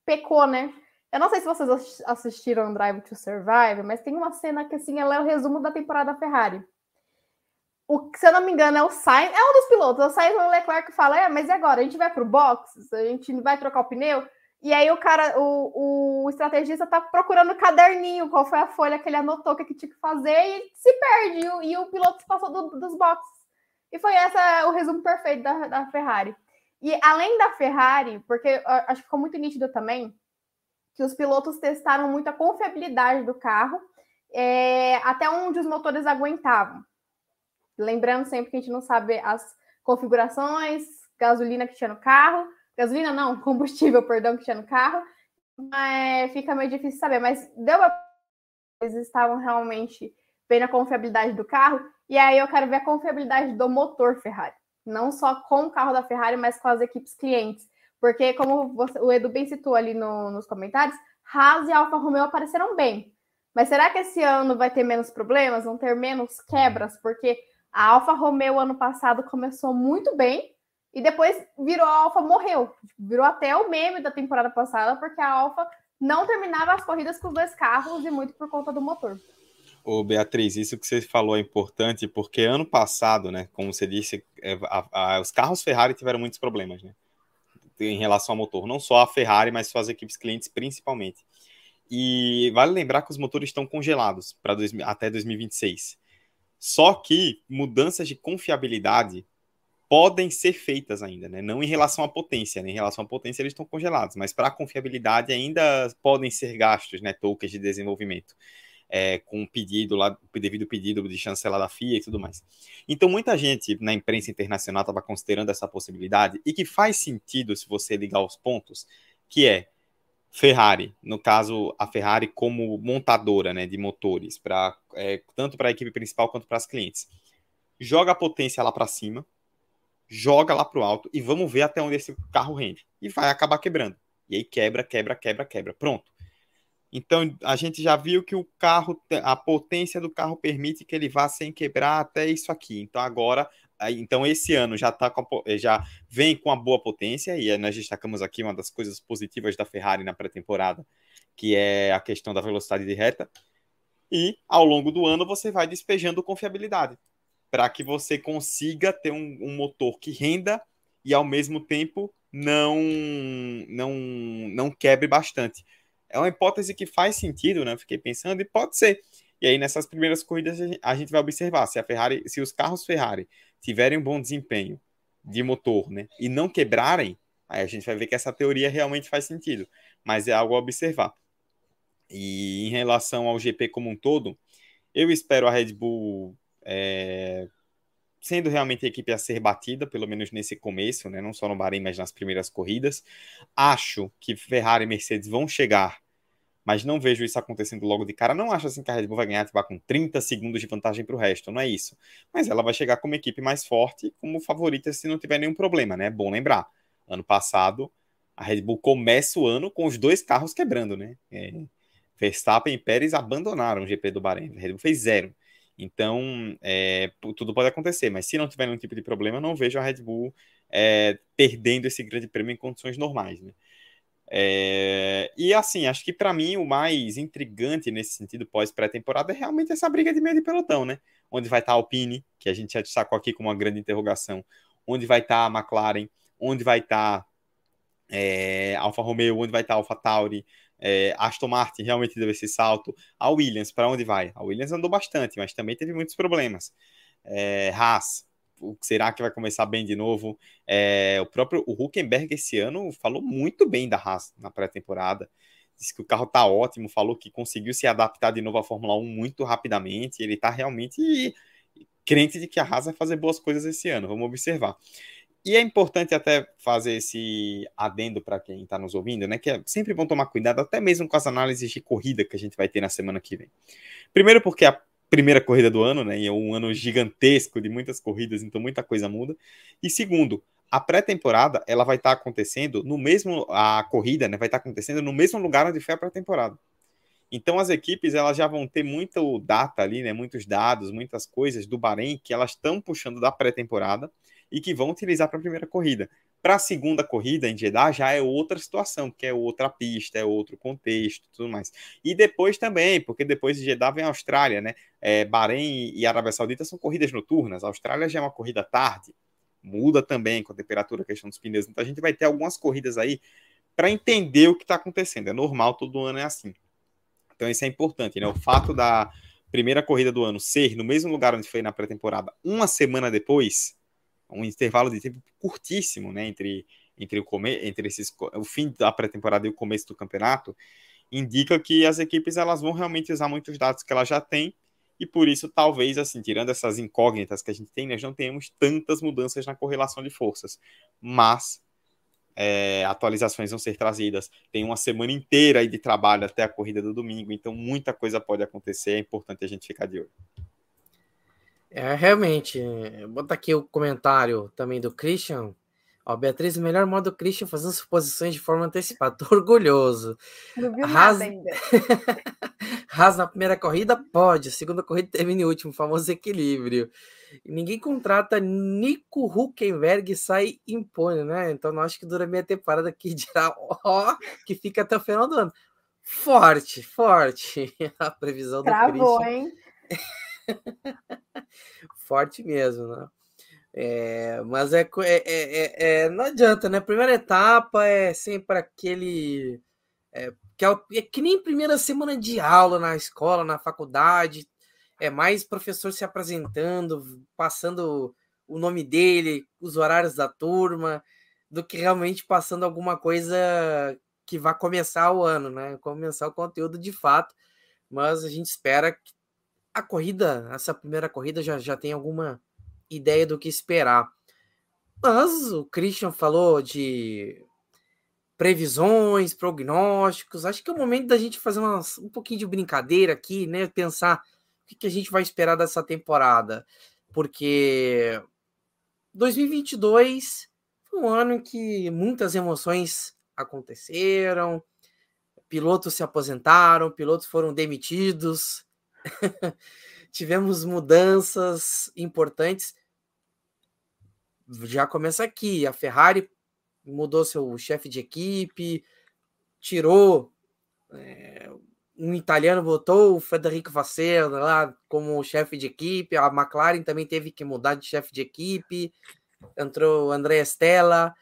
pecou, né? Eu não sei se vocês assistiram Drive to Survive, mas tem uma cena que assim, ela é o resumo da temporada da Ferrari. O, se eu não me engano, é o Sainz, é um dos pilotos, é o Sainz Leclerc fala: é, mas e agora? A gente vai para o box? A gente vai trocar o pneu? E aí o cara, o, o estrategista tá procurando o caderninho, qual foi a folha que ele anotou que, que tinha que fazer e se perde. E o, e o piloto passou do, dos boxes. E foi essa o resumo perfeito da, da Ferrari. E além da Ferrari, porque acho que ficou muito nítido também, que os pilotos testaram muito a confiabilidade do carro, é, até onde os motores aguentavam. Lembrando sempre que a gente não sabe as configurações, gasolina que tinha no carro, Gasolina não, combustível, perdão, que tinha no carro. Mas fica meio difícil saber. Mas deu. Eles estavam realmente vendo a confiabilidade do carro, e aí eu quero ver a confiabilidade do motor Ferrari. Não só com o carro da Ferrari, mas com as equipes clientes. Porque, como você, o Edu bem citou ali no, nos comentários, Haas e Alfa Romeo apareceram bem. Mas será que esse ano vai ter menos problemas? Vão ter menos quebras? Porque a Alfa Romeo ano passado começou muito bem e depois virou a Alfa morreu. Virou até o meme da temporada passada, porque a Alfa não terminava as corridas com os dois carros e muito por conta do motor. Ô, Beatriz, isso que você falou é importante, porque ano passado, né, como você disse, é, a, a, os carros Ferrari tiveram muitos problemas, né, em relação ao motor. Não só a Ferrari, mas suas equipes clientes principalmente. E vale lembrar que os motores estão congelados para até 2026. Só que mudanças de confiabilidade podem ser feitas ainda, né? Não em relação à potência, né? Em relação à potência eles estão congelados, mas para a confiabilidade ainda podem ser gastos, né? Tokens de desenvolvimento. É, com pedido lá, devido pedido de chancelar da FIA e tudo mais. Então, muita gente na imprensa internacional estava considerando essa possibilidade e que faz sentido se você ligar os pontos, que é Ferrari, no caso a Ferrari como montadora né, de motores, pra, é, tanto para a equipe principal quanto para as clientes. Joga a potência lá para cima, joga lá para o alto e vamos ver até onde esse carro rende. E vai acabar quebrando. E aí quebra, quebra, quebra, quebra. Pronto. Então a gente já viu que o carro, a potência do carro permite que ele vá sem quebrar até isso aqui. Então agora então esse ano já tá com a, já vem com a boa potência e nós destacamos aqui uma das coisas positivas da Ferrari na pré-temporada, que é a questão da velocidade de reta. E ao longo do ano você vai despejando confiabilidade para que você consiga ter um, um, motor que renda e ao mesmo tempo não não não quebre bastante. É uma hipótese que faz sentido, né? Fiquei pensando e pode ser. E aí nessas primeiras corridas a gente vai observar se a Ferrari, se os carros Ferrari tiverem um bom desempenho de motor, né, e não quebrarem, aí a gente vai ver que essa teoria realmente faz sentido, mas é algo a observar. E em relação ao GP como um todo, eu espero a Red Bull é, sendo realmente a equipe a ser batida, pelo menos nesse começo, né, não só no Bahrein, mas nas primeiras corridas. Acho que Ferrari e Mercedes vão chegar mas não vejo isso acontecendo logo de cara. Não acho assim que a Red Bull vai ganhar tipo, com 30 segundos de vantagem para o resto, não é isso. Mas ela vai chegar como equipe mais forte, como favorita se não tiver nenhum problema, né? É bom lembrar. Ano passado, a Red Bull começa o ano com os dois carros quebrando, né? É, Verstappen e Pérez abandonaram o GP do Bahrein. A Red Bull fez zero. Então, é, tudo pode acontecer, mas se não tiver nenhum tipo de problema, não vejo a Red Bull é, perdendo esse grande prêmio em condições normais, né? É, e assim, acho que para mim o mais intrigante nesse sentido pós-pré-temporada é realmente essa briga de meio de pelotão, né? Onde vai estar tá a Alpine, que a gente já destacou aqui como uma grande interrogação, onde vai estar tá a McLaren, onde vai estar tá, é, Alfa Romeo, onde vai estar tá Alfa Tauri, é, Aston Martin realmente deve esse salto, a Williams, para onde vai? A Williams andou bastante, mas também teve muitos problemas. É, Haas, será que vai começar bem de novo? É, o próprio o Huckenberg esse ano falou muito bem da Haas na pré-temporada. Disse que o carro tá ótimo, falou que conseguiu se adaptar de novo à Fórmula 1 muito rapidamente. Ele tá realmente crente de que a Haas vai fazer boas coisas esse ano. Vamos observar. E é importante até fazer esse adendo para quem está nos ouvindo, né? Que é sempre bom tomar cuidado, até mesmo com as análises de corrida que a gente vai ter na semana que vem. Primeiro, porque a primeira corrida do ano, né? E é um ano gigantesco de muitas corridas, então muita coisa muda. E segundo, a pré-temporada ela vai estar tá acontecendo no mesmo a corrida, né? Vai estar tá acontecendo no mesmo lugar onde foi a pré-temporada. Então as equipes elas já vão ter muita data ali, né? Muitos dados, muitas coisas do Bahrein que elas estão puxando da pré-temporada e que vão utilizar para a primeira corrida. Para a segunda corrida em Jeddah já é outra situação, que é outra pista, é outro contexto, tudo mais. E depois também, porque depois de Jeddah vem a Austrália, né? É, Bahrein e Arábia Saudita são corridas noturnas. A Austrália já é uma corrida tarde, muda também com a temperatura, a questão dos pneus. Então a gente vai ter algumas corridas aí para entender o que está acontecendo. É normal, todo ano é assim. Então isso é importante, né? O fato da primeira corrida do ano ser no mesmo lugar onde foi na pré-temporada, uma semana depois, um intervalo de tempo curtíssimo, né, entre entre o come, entre esses o fim da pré-temporada e o começo do campeonato, indica que as equipes elas vão realmente usar muitos dados que elas já têm e por isso talvez assim, tirando essas incógnitas que a gente tem, nós não tenhamos tantas mudanças na correlação de forças, mas é, atualizações vão ser trazidas. Tem uma semana inteira aí de trabalho até a corrida do domingo, então muita coisa pode acontecer. É importante a gente ficar de olho. É, realmente. Bota aqui o comentário também do Christian. Ó, Beatriz, o melhor modo Christian fazendo suposições de forma antecipada. Tô orgulhoso. Não viu nada ainda. Haas na primeira corrida? Pode. Segunda corrida termina em último, famoso equilíbrio. Ninguém contrata Nico Huckenberg e sai impone, né? Então não acho que dura meia temporada que dirá ó, que fica até o final do ano. Forte, forte. A previsão do Travou, Christian. hein? Forte mesmo, né? É, mas é, é, é- é- é- não adianta, né? Primeira etapa é sempre aquele. É, que, é, é que nem primeira semana de aula na escola, na faculdade. É mais professor se apresentando, passando o nome dele, os horários da turma, do que realmente passando alguma coisa que vai começar o ano, né? Começar o conteúdo de fato. Mas a gente espera que a corrida, essa primeira corrida já, já tem alguma ideia do que esperar. Mas o Christian falou de previsões, prognósticos. Acho que é o momento da gente fazer um pouquinho de brincadeira aqui, né? Pensar o que, que a gente vai esperar dessa temporada. Porque 2022 foi um ano em que muitas emoções aconteceram, pilotos se aposentaram, pilotos foram demitidos, tivemos mudanças importantes. Já começa aqui, a Ferrari mudou seu chefe de equipe, tirou é, um italiano, botou o Federico Vasseur lá como chefe de equipe, a McLaren também teve que mudar de chefe de equipe, entrou o André Stella.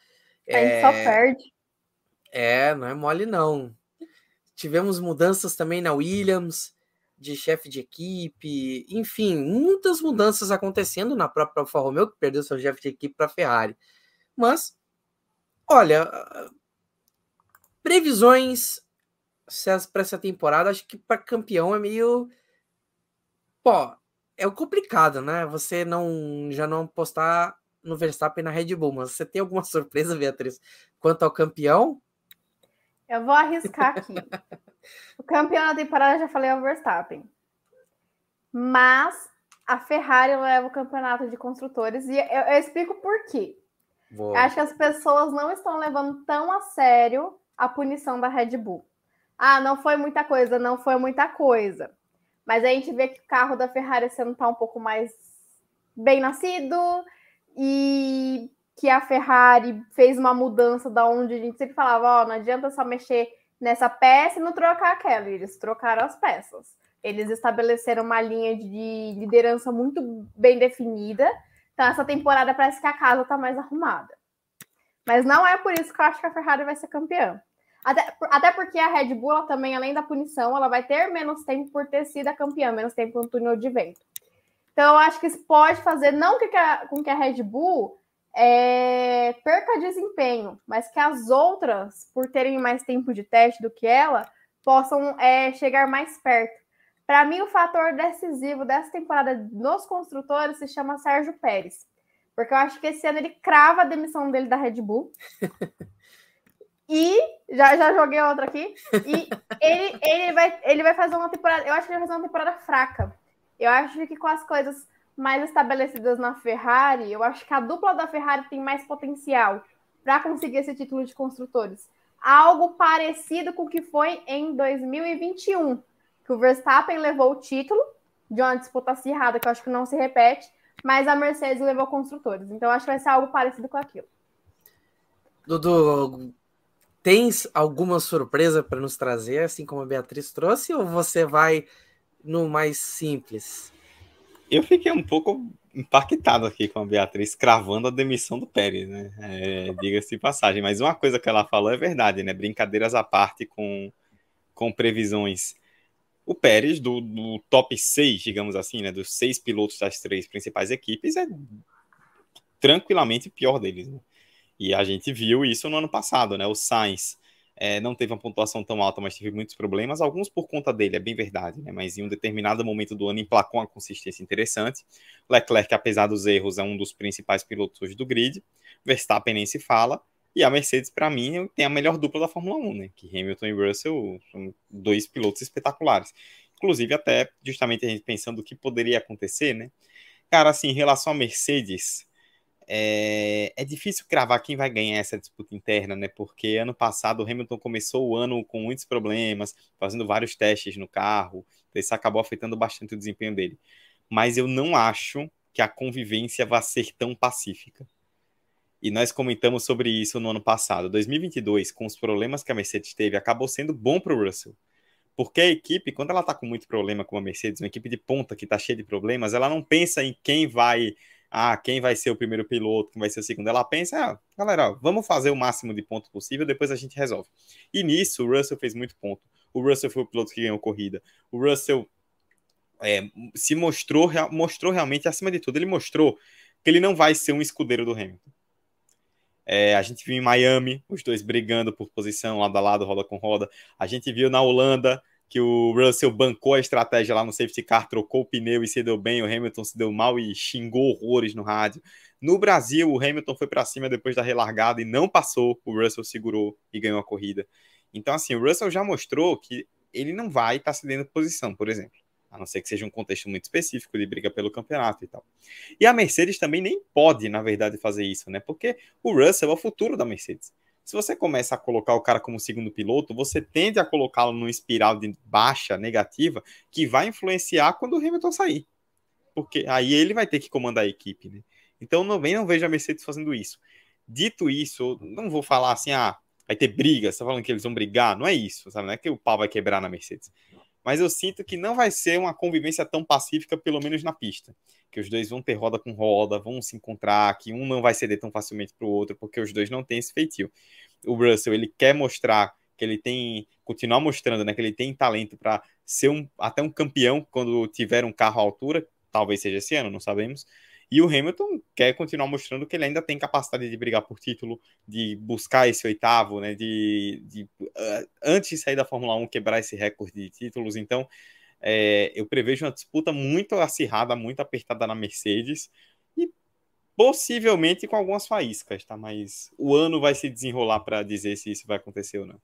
A gente só perde. É, não é mole não. Tivemos mudanças também na Williams, de chefe de equipe, enfim, muitas mudanças acontecendo na própria Alfa Romeo, que perdeu seu chefe de equipe para a Ferrari. Mas, olha, previsões para essa temporada, acho que para campeão é meio. Pô, é complicado, né? Você não já não apostar no Verstappen na Red Bull, mas você tem alguma surpresa, Beatriz, quanto ao campeão? Eu vou arriscar aqui. o campeão da temporada já falei é o Verstappen. Mas a Ferrari leva o campeonato de construtores e eu, eu explico por quê. Eu acho que as pessoas não estão levando tão a sério a punição da Red Bull. Ah, não foi muita coisa, não foi muita coisa. Mas a gente vê que o carro da Ferrari ano tá um pouco mais bem nascido e que a Ferrari fez uma mudança da onde a gente sempre falava, ó, não adianta só mexer nessa peça e não trocar aquela. Eles trocaram as peças. Eles estabeleceram uma linha de liderança muito bem definida. Então, essa temporada parece que a casa tá mais arrumada. Mas não é por isso que eu acho que a Ferrari vai ser campeã. Até, até porque a Red Bull, ela também, além da punição, ela vai ter menos tempo por ter sido a campeã, menos tempo no túnel de vento. Então, eu acho que isso pode fazer, não que a, com que a Red Bull é, perca desempenho, mas que as outras, por terem mais tempo de teste do que ela, possam é, chegar mais perto. Para mim, o fator decisivo dessa temporada nos construtores se chama Sérgio Pérez. Porque eu acho que esse ano ele crava a demissão dele da Red Bull. E já, já joguei outra aqui. E ele, ele, vai, ele vai fazer uma temporada. Eu acho que ele vai fazer uma temporada fraca. Eu acho que com as coisas mais estabelecidas na Ferrari, eu acho que a dupla da Ferrari tem mais potencial para conseguir esse título de construtores. Algo parecido com o que foi em 2021, que o Verstappen levou o título de uma disputa acirrada, que eu acho que não se repete, mas a Mercedes levou construtores. Então, acho que vai ser algo parecido com aquilo. Dudu, tens alguma surpresa para nos trazer, assim como a Beatriz trouxe, ou você vai no mais simples? Eu fiquei um pouco impactado aqui com a Beatriz cravando a demissão do Pérez, né? É, Diga-se de passagem. Mas uma coisa que ela falou é verdade, né? Brincadeiras à parte com, com previsões. O Pérez, do, do top 6, digamos assim, né? Dos seis pilotos das três principais equipes, é tranquilamente o pior deles, né? E a gente viu isso no ano passado, né? O Sainz é, não teve uma pontuação tão alta, mas teve muitos problemas, alguns por conta dele, é bem verdade, né? Mas em um determinado momento do ano emplacou uma consistência interessante. Leclerc, apesar dos erros, é um dos principais pilotos do grid. Verstappen nem se fala. E a Mercedes, para mim, tem a melhor dupla da Fórmula 1, né? Que Hamilton e Russell são dois pilotos espetaculares. Inclusive, até justamente a gente pensando o que poderia acontecer, né? Cara, assim, em relação à Mercedes, é, é, difícil cravar quem vai ganhar essa disputa interna, né? Porque ano passado o Hamilton começou o ano com muitos problemas, fazendo vários testes no carro, então isso acabou afetando bastante o desempenho dele. Mas eu não acho que a convivência vai ser tão pacífica. E nós comentamos sobre isso no ano passado. 2022, com os problemas que a Mercedes teve, acabou sendo bom para o Russell. Porque a equipe, quando ela está com muito problema com a Mercedes, uma equipe de ponta que está cheia de problemas, ela não pensa em quem vai ah, quem vai ser o primeiro piloto, quem vai ser o segundo. Ela pensa, ah, galera, vamos fazer o máximo de pontos possível, depois a gente resolve. E nisso, o Russell fez muito ponto. O Russell foi o piloto que ganhou a corrida. O Russell é, se mostrou, mostrou realmente, acima de tudo, ele mostrou que ele não vai ser um escudeiro do Hamilton. É, a gente viu em Miami os dois brigando por posição lado a lado, roda com roda. A gente viu na Holanda que o Russell bancou a estratégia lá no safety car, trocou o pneu e se deu bem, o Hamilton se deu mal e xingou horrores no rádio. No Brasil, o Hamilton foi para cima depois da relargada e não passou, o Russell segurou e ganhou a corrida. Então, assim, o Russell já mostrou que ele não vai estar tá cedendo posição, por exemplo. A não ser que seja um contexto muito específico de briga pelo campeonato e tal. E a Mercedes também nem pode, na verdade, fazer isso, né? Porque o Russell é o futuro da Mercedes. Se você começa a colocar o cara como segundo piloto, você tende a colocá-lo numa espiral de baixa negativa que vai influenciar quando o Hamilton sair. Porque aí ele vai ter que comandar a equipe, né? Então também não vejo a Mercedes fazendo isso. Dito isso, não vou falar assim, ah, vai ter briga, você tá falando que eles vão brigar, não é isso, sabe? Não é que o pau vai quebrar na Mercedes. Mas eu sinto que não vai ser uma convivência tão pacífica, pelo menos na pista que os dois vão ter roda com roda, vão se encontrar, que um não vai ceder tão facilmente para o outro, porque os dois não têm esse feitio. O Russell, ele quer mostrar que ele tem, continuar mostrando, né, que ele tem talento para ser um, até um campeão quando tiver um carro à altura, talvez seja esse ano, não sabemos. E o Hamilton quer continuar mostrando que ele ainda tem capacidade de brigar por título, de buscar esse oitavo, né? De, de uh, antes de sair da Fórmula 1 quebrar esse recorde de títulos. Então, é, eu prevejo uma disputa muito acirrada, muito apertada na Mercedes e possivelmente com algumas faíscas, tá? Mas o ano vai se desenrolar para dizer se isso vai acontecer ou não.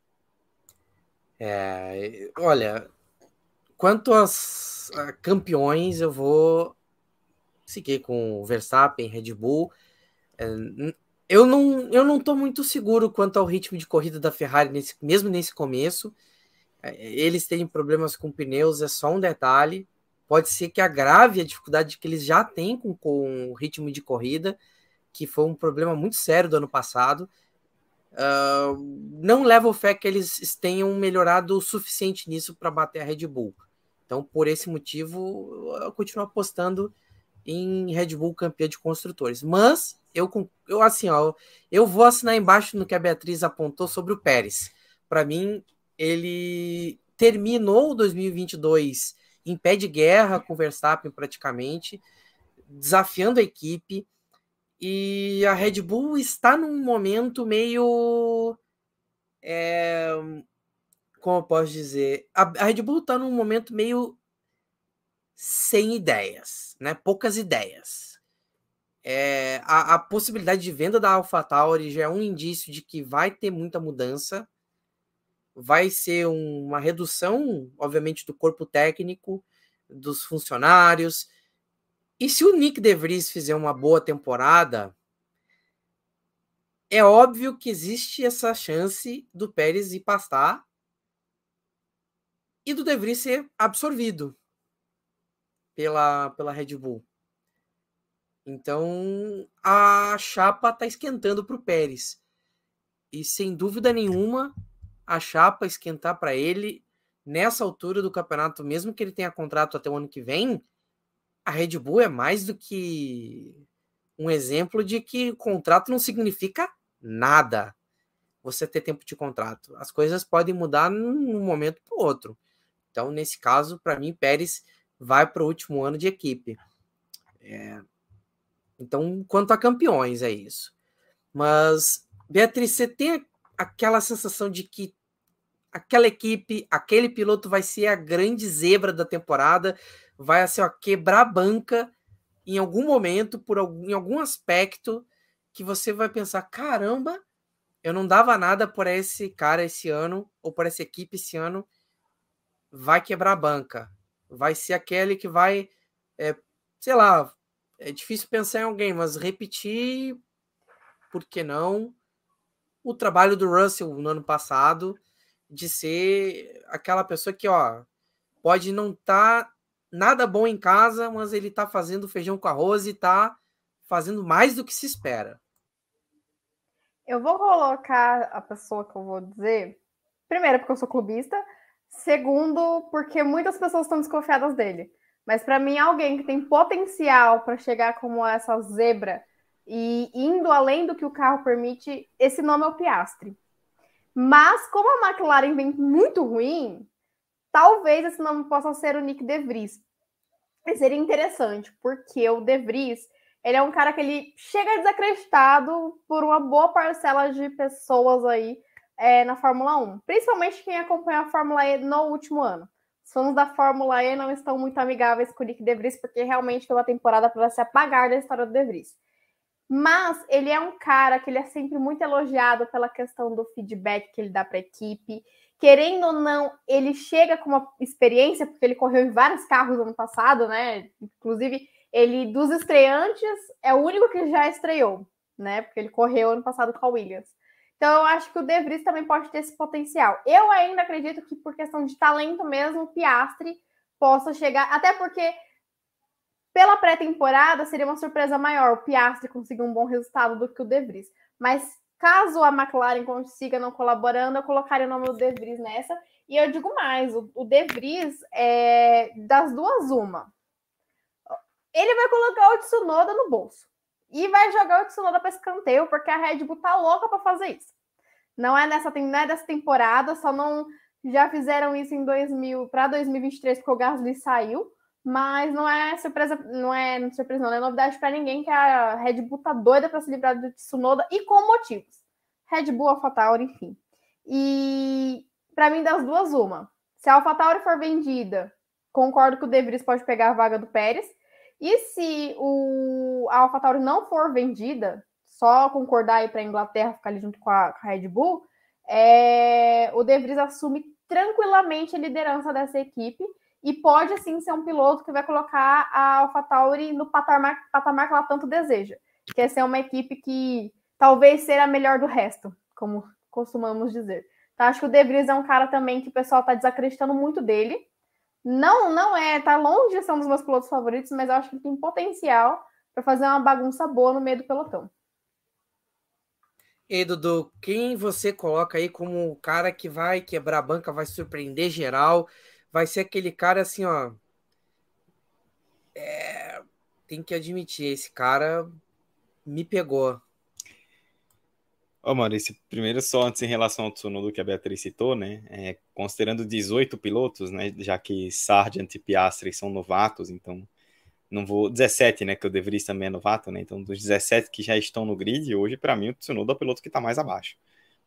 É, olha, quanto aos campeões, eu vou seguir com o Verstappen, Red Bull. É, eu não, eu não tô muito seguro quanto ao ritmo de corrida da Ferrari, nesse, mesmo nesse começo. É, eles têm problemas com pneus, é só um detalhe. Pode ser que agrave a dificuldade que eles já têm com, com o ritmo de corrida, que foi um problema muito sério do ano passado. Uh, não levo fé que eles tenham melhorado o suficiente nisso para bater a Red Bull. Então, por esse motivo, eu continuo apostando em Red Bull campeã de construtores. Mas eu, eu assim, ó, eu vou assinar embaixo no que a Beatriz apontou sobre o Pérez. Para mim, ele terminou 2022 em pé de guerra com o Verstappen praticamente, desafiando a equipe. E a Red Bull está num momento meio. É, como eu posso dizer? A, a Red Bull está num momento meio sem ideias, né? Poucas ideias. É, a, a possibilidade de venda da AlphaTauri já é um indício de que vai ter muita mudança vai ser uma redução, obviamente, do corpo técnico, dos funcionários. E se o Nick DeVries fizer uma boa temporada, é óbvio que existe essa chance do Pérez ir pastar e do DeVries ser absorvido pela, pela Red Bull. Então a chapa está esquentando para o Pérez. E sem dúvida nenhuma, a chapa esquentar para ele nessa altura do campeonato, mesmo que ele tenha contrato até o ano que vem, a Red Bull é mais do que um exemplo de que contrato não significa nada. Você ter tempo de contrato. As coisas podem mudar num momento para outro. Então, nesse caso, para mim, Pérez vai para o último ano de equipe. É... Então, quanto a campeões, é isso. Mas, Beatriz, você tem aquela sensação de que aquela equipe, aquele piloto vai ser a grande zebra da temporada, vai assim, ó, quebrar a banca em algum momento, por algum, em algum aspecto, que você vai pensar: caramba, eu não dava nada por esse cara esse ano, ou por essa equipe esse ano, vai quebrar a banca. Vai ser aquele que vai, é, sei lá, é difícil pensar em alguém, mas repetir, por que não, o trabalho do Russell no ano passado, de ser aquela pessoa que, ó, pode não estar tá nada bom em casa, mas ele tá fazendo feijão com arroz e tá fazendo mais do que se espera. Eu vou colocar a pessoa que eu vou dizer, primeiro, porque eu sou clubista, segundo, porque muitas pessoas estão desconfiadas dele. Mas para mim, alguém que tem potencial para chegar como essa zebra e indo além do que o carro permite, esse nome é o Piastre. Mas como a McLaren vem muito ruim, talvez esse nome possa ser o Nick De Vries. Seria interessante, porque o De Vries, ele é um cara que ele chega desacreditado por uma boa parcela de pessoas aí é, na Fórmula 1, principalmente quem acompanha a Fórmula E no último ano. Os fãs da Fórmula E não estão muito amigáveis com o Nick De Vries, porque realmente foi uma temporada para se apagar da história do De Vries. Mas ele é um cara que ele é sempre muito elogiado pela questão do feedback que ele dá para a equipe. Querendo ou não, ele chega com uma experiência, porque ele correu em vários carros ano passado, né? Inclusive, ele dos estreantes é o único que já estreou, né? Porque ele correu ano passado com a Williams. Então, eu acho que o De Vries também pode ter esse potencial. Eu ainda acredito que, por questão de talento mesmo, o Piastri possa chegar. Até porque, pela pré-temporada, seria uma surpresa maior o Piastri conseguir um bom resultado do que o De Vries. Mas, caso a McLaren consiga não colaborando, eu colocaria o nome do De Vries nessa. E eu digo mais: o, o De Vries, é, das duas, uma. Ele vai colocar o Tsunoda no bolso e vai jogar o Tsunoda para escanteio, porque a Red Bull tá louca para fazer isso. Não é nessa não é dessa temporada, só não já fizeram isso em 2000 para 2023 porque o Gasly saiu, mas não é surpresa, não é surpresa não, não é novidade para ninguém que a Red Bull tá doida para se livrar do Tsunoda e com motivos. Red Bull, AlphaTauri, enfim. E para mim das duas uma. Se a AlphaTauri for vendida, concordo que o De Vries pode pegar a vaga do Pérez. E se o, a AlphaTauri não for vendida, só concordar aí para a Inglaterra ficar ali junto com a, com a Red Bull, é, o De Vries assume tranquilamente a liderança dessa equipe e pode assim ser um piloto que vai colocar a AlphaTauri no patamar, patamar que ela tanto deseja, que é ser uma equipe que talvez seja a melhor do resto, como costumamos dizer. Então, acho que o De Vries é um cara também que o pessoal está desacreditando muito dele, não, não é, tá longe de ser um dos meus pilotos favoritos, mas eu acho que tem potencial para fazer uma bagunça boa no meio do pelotão. E Dudu, quem você coloca aí como o cara que vai quebrar a banca, vai surpreender geral, vai ser aquele cara assim, ó. É, tem que admitir, esse cara me pegou. Ô, Maurício, primeiro só antes em relação ao Tsunoda que a Beatriz citou, né? É, considerando 18 pilotos, né? Já que Sargent e Piastri são novatos, então não vou 17, né? Que o De Vries também é novato, né? Então dos 17 que já estão no grid, hoje para mim o Tsunoda é o piloto que está mais abaixo.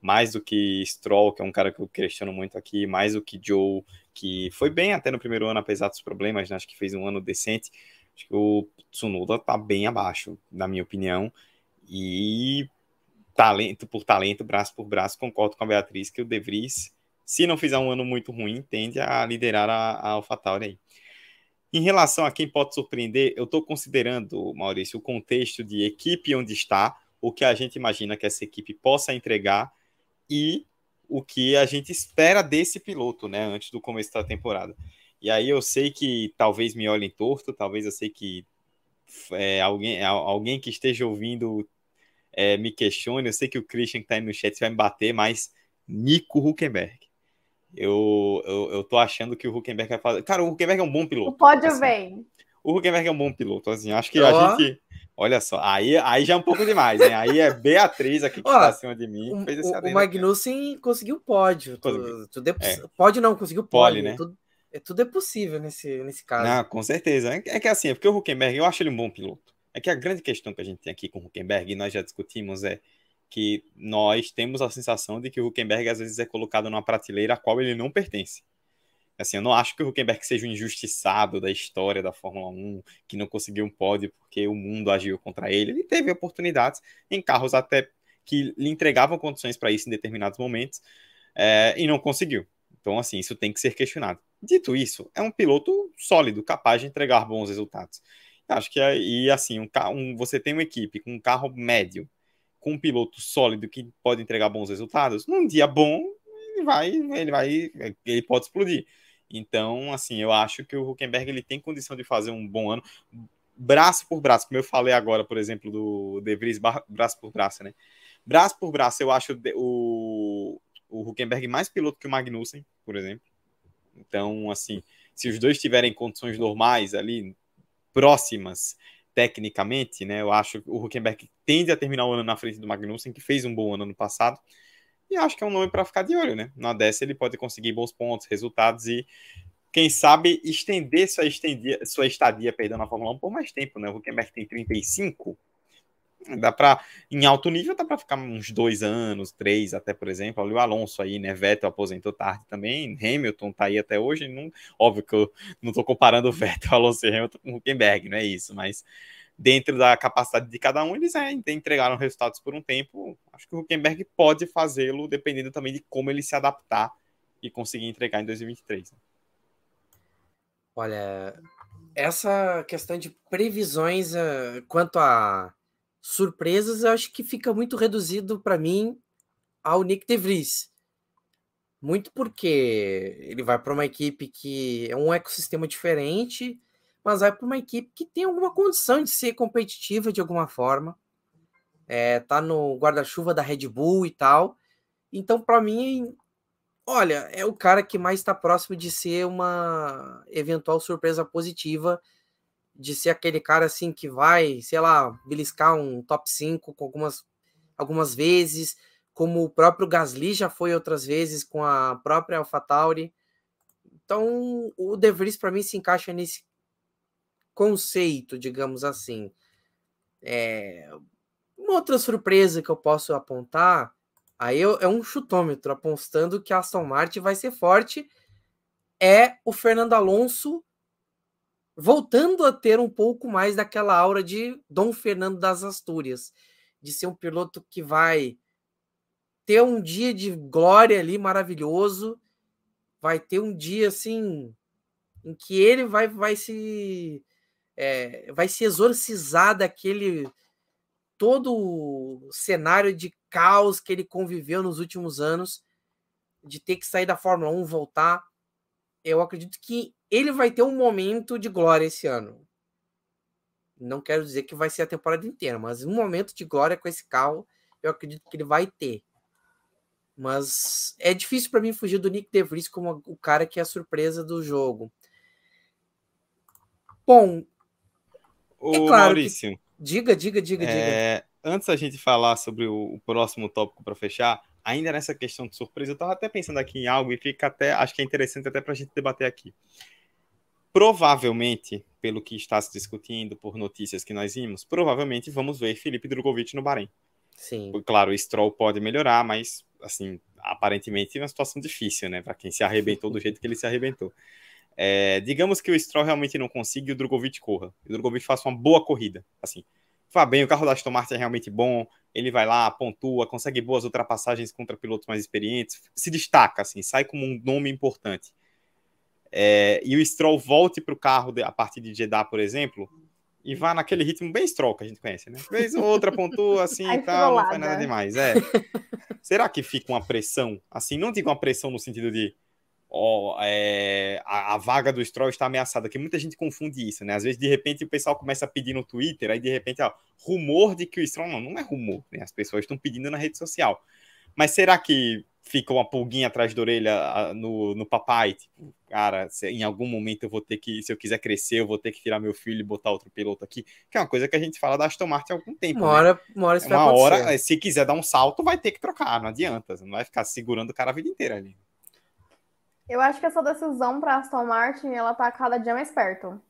Mais do que Stroll, que é um cara que eu questiono muito aqui, mais do que Joe, que foi bem até no primeiro ano, apesar dos problemas, né? Acho que fez um ano decente. Acho que o Tsunoda tá bem abaixo, na minha opinião. E talento por talento, braço por braço, concordo com a Beatriz que o De Vries, se não fizer um ano muito ruim, tende a liderar a, a AlphaTauri aí. Em relação a quem pode surpreender, eu estou considerando, Maurício, o contexto de equipe onde está, o que a gente imagina que essa equipe possa entregar e o que a gente espera desse piloto, né, antes do começo da temporada. E aí eu sei que talvez me olhem torto, talvez eu sei que é, alguém, alguém que esteja ouvindo é, me questione. Eu sei que o Christian que tá aí no chat vai me bater, mas Nico Huckenberg. Eu, eu, eu tô achando que o Huckenberg vai fazer. Cara, o Huckenberg é um bom piloto. O pódio assim. vem. O Huckenberg é um bom piloto, assim. Acho que oh. a gente. Olha só, aí, aí já é um pouco demais, hein? Aí é Beatriz aqui que oh, tá acima de mim. O, fez esse o, Magnussen conseguiu pódio. Tudo, tudo é, é. Pode não, conseguiu pódio. Pole, né? Tudo, é, tudo é possível nesse, nesse caso. Não, com certeza. É, é que assim, é porque o Huckenberg, eu acho ele um bom piloto. É que a grande questão que a gente tem aqui com o Huckenberg, e nós já discutimos, é que nós temos a sensação de que o Huckenberg às vezes é colocado numa prateleira a qual ele não pertence. Assim, eu não acho que o Huckenberg seja um injustiçado da história da Fórmula 1, que não conseguiu um pódio porque o mundo agiu contra ele. Ele teve oportunidades em carros até que lhe entregavam condições para isso em determinados momentos é, e não conseguiu. Então, assim, isso tem que ser questionado. Dito isso, é um piloto sólido, capaz de entregar bons resultados. Acho que aí, assim, um, um, você tem uma equipe com um carro médio, com um piloto sólido que pode entregar bons resultados, num dia bom, ele vai, ele vai, ele pode explodir. Então, assim, eu acho que o Huckenberg ele tem condição de fazer um bom ano, braço por braço, como eu falei agora, por exemplo, do De Vries, braço por braço, né? Braço por braço, eu acho o, o Huckenberg mais piloto que o Magnussen, por exemplo. Então, assim, se os dois tiverem condições normais ali, próximas tecnicamente, né? Eu acho que o Huckenberg tende a terminar o ano na frente do Magnussen, que fez um bom ano no passado. E acho que é um nome para ficar de olho, né? Na dessa ele pode conseguir bons pontos, resultados e quem sabe estender sua, estendia, sua estadia perdendo na Fórmula 1 por mais tempo, né? O Huckenberg tem 35, Dá para, em alto nível, dá para ficar uns dois anos, três até, por exemplo. Olha o Alonso aí, né? Vettel aposentou tarde também. Hamilton tá aí até hoje. Não, óbvio que eu não tô comparando o Vettel, Alonso e Hamilton com o Huckenberg, não é isso. Mas dentro da capacidade de cada um, eles é, entregaram resultados por um tempo. Acho que o Huckenberg pode fazê-lo, dependendo também de como ele se adaptar e conseguir entregar em 2023. Né? Olha, essa questão de previsões uh, quanto a surpresas, eu acho que fica muito reduzido para mim ao Nick DeVries. Muito porque ele vai para uma equipe que é um ecossistema diferente, mas vai para uma equipe que tem alguma condição de ser competitiva de alguma forma. É, tá no guarda-chuva da Red Bull e tal. Então, para mim, olha, é o cara que mais está próximo de ser uma eventual surpresa positiva de ser aquele cara assim que vai, sei lá, beliscar um top 5 com algumas, algumas vezes, como o próprio Gasly já foi outras vezes com a própria AlphaTauri. Então, o De Vries para mim se encaixa nesse conceito, digamos assim. É... Uma outra surpresa que eu posso apontar, aí é um chutômetro apostando que a Aston Martin vai ser forte, é o Fernando Alonso voltando a ter um pouco mais daquela aura de Dom Fernando das Astúrias, de ser um piloto que vai ter um dia de glória ali maravilhoso, vai ter um dia assim em que ele vai, vai se é, vai se exorcizar daquele todo o cenário de caos que ele conviveu nos últimos anos, de ter que sair da Fórmula 1, voltar. Eu acredito que ele vai ter um momento de glória esse ano. Não quero dizer que vai ser a temporada inteira, mas um momento de glória com esse carro, eu acredito que ele vai ter. Mas é difícil para mim fugir do Nick DeVries como o cara que é a surpresa do jogo. Bom, o é claro Maurício. Que... Diga, diga, diga, é... diga. Antes da gente falar sobre o próximo tópico para fechar, ainda nessa questão de surpresa, eu estava até pensando aqui em algo e fica até, acho que é interessante até para a gente debater aqui provavelmente, pelo que está se discutindo, por notícias que nós vimos, provavelmente vamos ver Felipe Drogovic no Bahrein. Sim. Claro, o Stroll pode melhorar, mas, assim, aparentemente é uma situação difícil, né? Para quem se arrebentou do jeito que ele se arrebentou. É, digamos que o Stroll realmente não consiga e o Drogovic corra. O Drogovic faça uma boa corrida, assim. Bem, o carro da Aston Martin é realmente bom, ele vai lá, pontua, consegue boas ultrapassagens contra pilotos mais experientes, se destaca, assim, sai como um nome importante é, e o Stroll volte para o carro de, a partir de Jeddah, por exemplo, e vá naquele ritmo bem Stroll que a gente conhece, né? Vez ou outra pontua assim e tal, não faz nada demais. É. Será que fica uma pressão? Assim, não digo uma pressão no sentido de ó, é, a, a, vaga do Stroll está ameaçada, que muita gente confunde isso, né? Às vezes, de repente, o pessoal começa a pedir no Twitter, aí de repente, ó, rumor de que o Stroll. Não, não é rumor, né? As pessoas estão pedindo na rede social. Mas será que fica uma pulguinha atrás da orelha no, no papai, tipo, cara, se, em algum momento eu vou ter que, se eu quiser crescer, eu vou ter que tirar meu filho e botar outro piloto aqui, que é uma coisa que a gente fala da Aston Martin há algum tempo. Uma hora, né? uma hora, isso uma hora se quiser dar um salto, vai ter que trocar, não adianta, não vai ficar segurando o cara a vida inteira ali. Eu acho que essa decisão para Aston Martin, ela tá cada dia mais perto.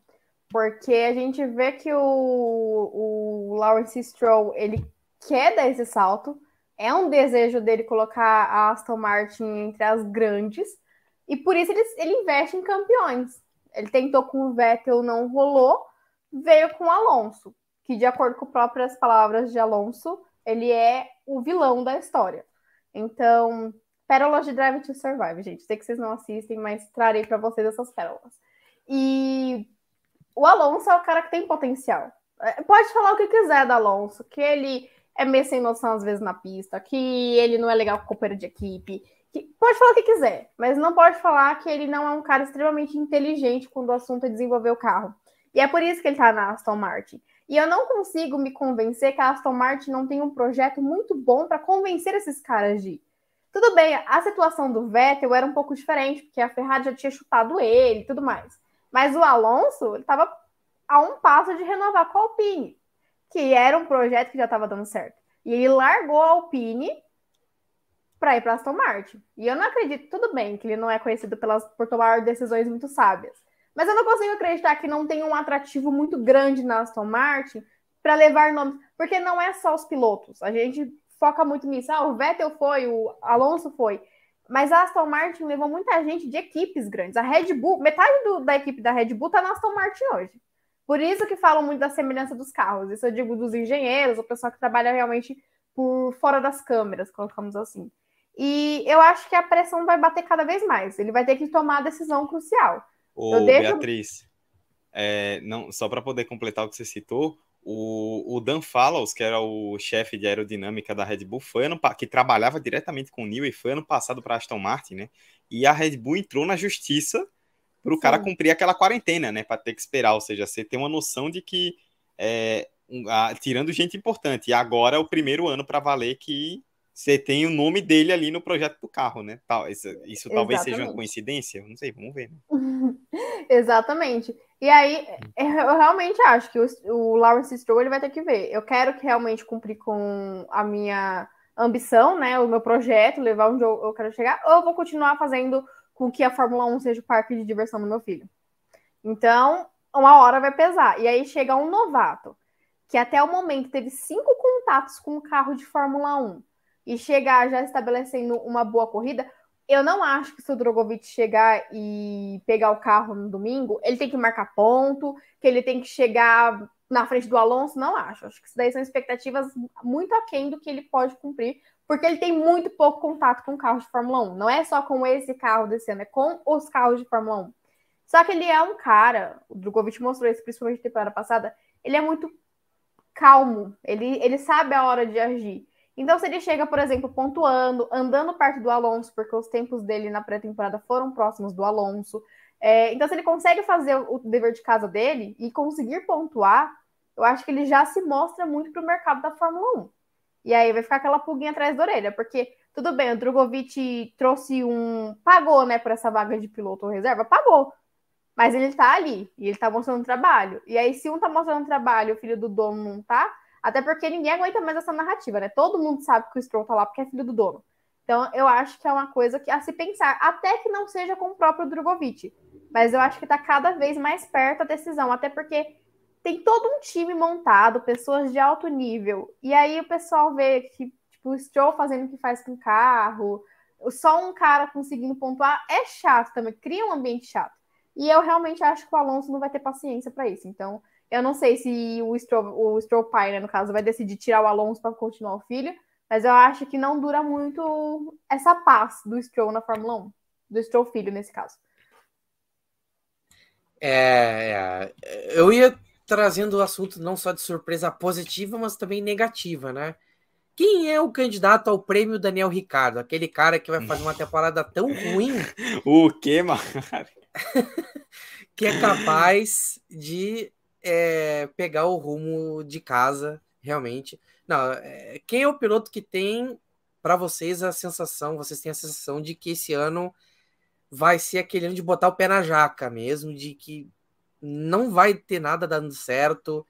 Porque a gente vê que o, o Lawrence Stroll, ele quer dar esse salto, é um desejo dele colocar a Aston Martin entre as grandes, e por isso ele, ele investe em campeões. Ele tentou com o Vettel, não rolou, veio com o Alonso, que de acordo com próprias palavras de Alonso, ele é o vilão da história. Então, pérolas de Drive to Survive, gente. Sei que vocês não assistem, mas trarei para vocês essas pérolas. E o Alonso é o cara que tem potencial. É, pode falar o que quiser do Alonso, que ele é meio sem noção às vezes na pista, que ele não é legal com companheiro de equipe. Que... Pode falar o que quiser, mas não pode falar que ele não é um cara extremamente inteligente quando o assunto é desenvolver o carro. E é por isso que ele tá na Aston Martin. E eu não consigo me convencer que a Aston Martin não tem um projeto muito bom para convencer esses caras de ir. Tudo bem, a situação do Vettel era um pouco diferente, porque a Ferrari já tinha chutado ele e tudo mais. Mas o Alonso estava a um passo de renovar com a Alpine, que era um projeto que já estava dando certo. E ele largou a Alpine para ir para Aston Martin. E eu não acredito, tudo bem, que ele não é conhecido pelas, por tomar decisões muito sábias. Mas eu não consigo acreditar que não tem um atrativo muito grande na Aston Martin para levar nomes. Porque não é só os pilotos. A gente foca muito nisso. Ah, o Vettel foi, o Alonso foi. Mas a Aston Martin levou muita gente de equipes grandes. A Red Bull, metade do, da equipe da Red Bull tá na Aston Martin hoje. Por isso que falam muito da semelhança dos carros. Isso eu digo dos engenheiros, o pessoal que trabalha realmente por fora das câmeras, colocamos assim. E eu acho que a pressão vai bater cada vez mais. Ele vai ter que tomar a decisão crucial. Ô, Beatriz, é, não, só para poder completar o que você citou, o, o Dan Fallows, que era o chefe de aerodinâmica da Red Bull, foi ano, que trabalhava diretamente com o Neil e foi ano passado para Aston Martin, né? E a Red Bull entrou na justiça para o cara cumprir aquela quarentena, né? Para ter que esperar, ou seja, você tem uma noção de que é, um, a, tirando gente importante. E agora é o primeiro ano para valer que você tem o nome dele ali no projeto do carro, né? Tal, isso, isso talvez seja uma coincidência, não sei, vamos ver. Né? Exatamente. E aí, eu realmente acho que o, o Lawrence Stroll ele vai ter que ver. Eu quero que realmente cumprir com a minha ambição, né? O meu projeto, levar onde eu, eu quero chegar, ou eu vou continuar fazendo com que a Fórmula 1 seja o parque de diversão do meu filho. Então, uma hora vai pesar. E aí chega um novato, que até o momento teve cinco contatos com o carro de Fórmula 1 e chegar já estabelecendo uma boa corrida, eu não acho que se o Drogovic chegar e pegar o carro no domingo, ele tem que marcar ponto, que ele tem que chegar na frente do Alonso, não acho. Acho que isso daí são expectativas muito aquém do que ele pode cumprir, porque ele tem muito pouco contato com carros de Fórmula 1. Não é só com esse carro desse ano, é com os carros de Fórmula 1. Só que ele é um cara, o Drogovic mostrou isso principalmente na temporada passada, ele é muito calmo, ele, ele sabe a hora de agir. Então, se ele chega, por exemplo, pontuando, andando perto do Alonso, porque os tempos dele na pré-temporada foram próximos do Alonso. É, então, se ele consegue fazer o dever de casa dele e conseguir pontuar, eu acho que ele já se mostra muito para o mercado da Fórmula 1. E aí vai ficar aquela pulguinha atrás da orelha, porque tudo bem, o Drogovic trouxe um. pagou, né, por essa vaga de piloto reserva? Pagou. Mas ele tá ali e ele tá mostrando trabalho. E aí, se um tá mostrando trabalho o filho do dono não tá, até porque ninguém aguenta mais essa narrativa, né? Todo mundo sabe que o Stroll tá lá porque é filho do dono. Então, eu acho que é uma coisa que a se pensar, até que não seja com o próprio Drogovic. Mas eu acho que tá cada vez mais perto a decisão, até porque tem todo um time montado, pessoas de alto nível. E aí o pessoal vê que tipo, o Stroll fazendo o que faz com o carro, só um cara conseguindo pontuar é chato também, cria um ambiente chato. E eu realmente acho que o Alonso não vai ter paciência para isso. Então, eu não sei se o Stroll, o Stroll pai, né, no caso, vai decidir tirar o Alonso para continuar o filho, mas eu acho que não dura muito essa paz do Stroll na Fórmula 1, do Stroll filho nesse caso. É, é, eu ia trazendo o assunto não só de surpresa positiva, mas também negativa, né? Quem é o candidato ao prêmio Daniel Ricardo? Aquele cara que vai fazer uma temporada tão ruim. o quê, mano? que é capaz de é, pegar o rumo de casa, realmente. Não, é, quem é o piloto que tem para vocês a sensação, vocês têm a sensação de que esse ano vai ser aquele ano de botar o pé na jaca mesmo, de que não vai ter nada dando certo.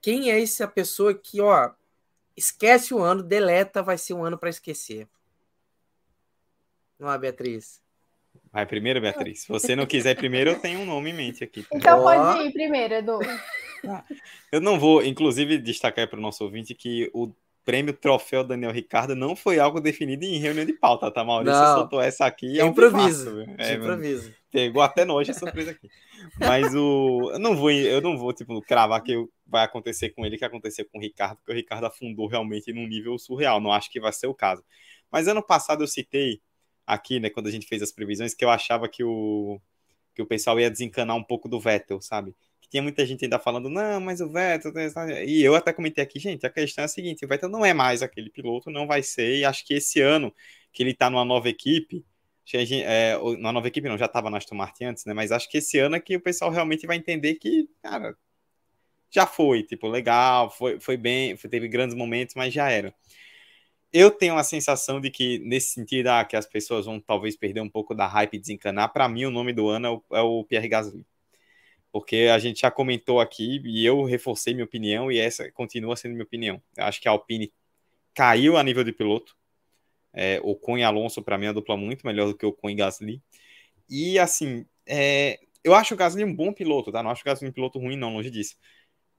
Quem é essa pessoa que, ó, esquece o ano, deleta, vai ser um ano para esquecer? Não é, Beatriz? Vai primeiro, Beatriz. Se você não quiser primeiro, eu tenho um nome em mente aqui. Tá? Então pode ir primeiro, Edu. Ah, eu não vou, inclusive, destacar para o nosso ouvinte que o prêmio Troféu Daniel Ricardo não foi algo definido em reunião de pauta, tá? Maurício não, soltou essa aqui. É improviso. é, improviso. Pegou até nós a surpresa aqui. Mas o. Eu não vou, eu não vou, tipo, cravar que vai acontecer com ele que aconteceu com o Ricardo, porque o Ricardo afundou realmente num nível surreal. Não acho que vai ser o caso. Mas ano passado eu citei aqui, né, quando a gente fez as previsões, que eu achava que o, que o pessoal ia desencanar um pouco do Vettel, sabe? Que tinha muita gente ainda falando, não, mas o Vettel. E eu até comentei aqui, gente, a questão é a seguinte: o Vettel não é mais aquele piloto, não vai ser, e acho que esse ano que ele tá numa nova equipe. Gente, é, na nova equipe não, já estava na Aston Martin antes, né? Mas acho que esse ano é que o pessoal realmente vai entender que, cara, já foi, tipo, legal, foi, foi bem, foi, teve grandes momentos, mas já era. Eu tenho a sensação de que, nesse sentido, ah, que as pessoas vão talvez perder um pouco da hype e desencanar. Para mim, o nome do ano é o, é o Pierre Gasly. Porque a gente já comentou aqui e eu reforcei minha opinião e essa continua sendo minha opinião. Eu acho que a Alpine caiu a nível de piloto. É, Ocon e Alonso, para mim, é dupla muito melhor do que o Ocon e Gasly. E, assim, é, eu acho o Gasly um bom piloto, tá? Não acho o Gasly um piloto ruim, não, longe disso.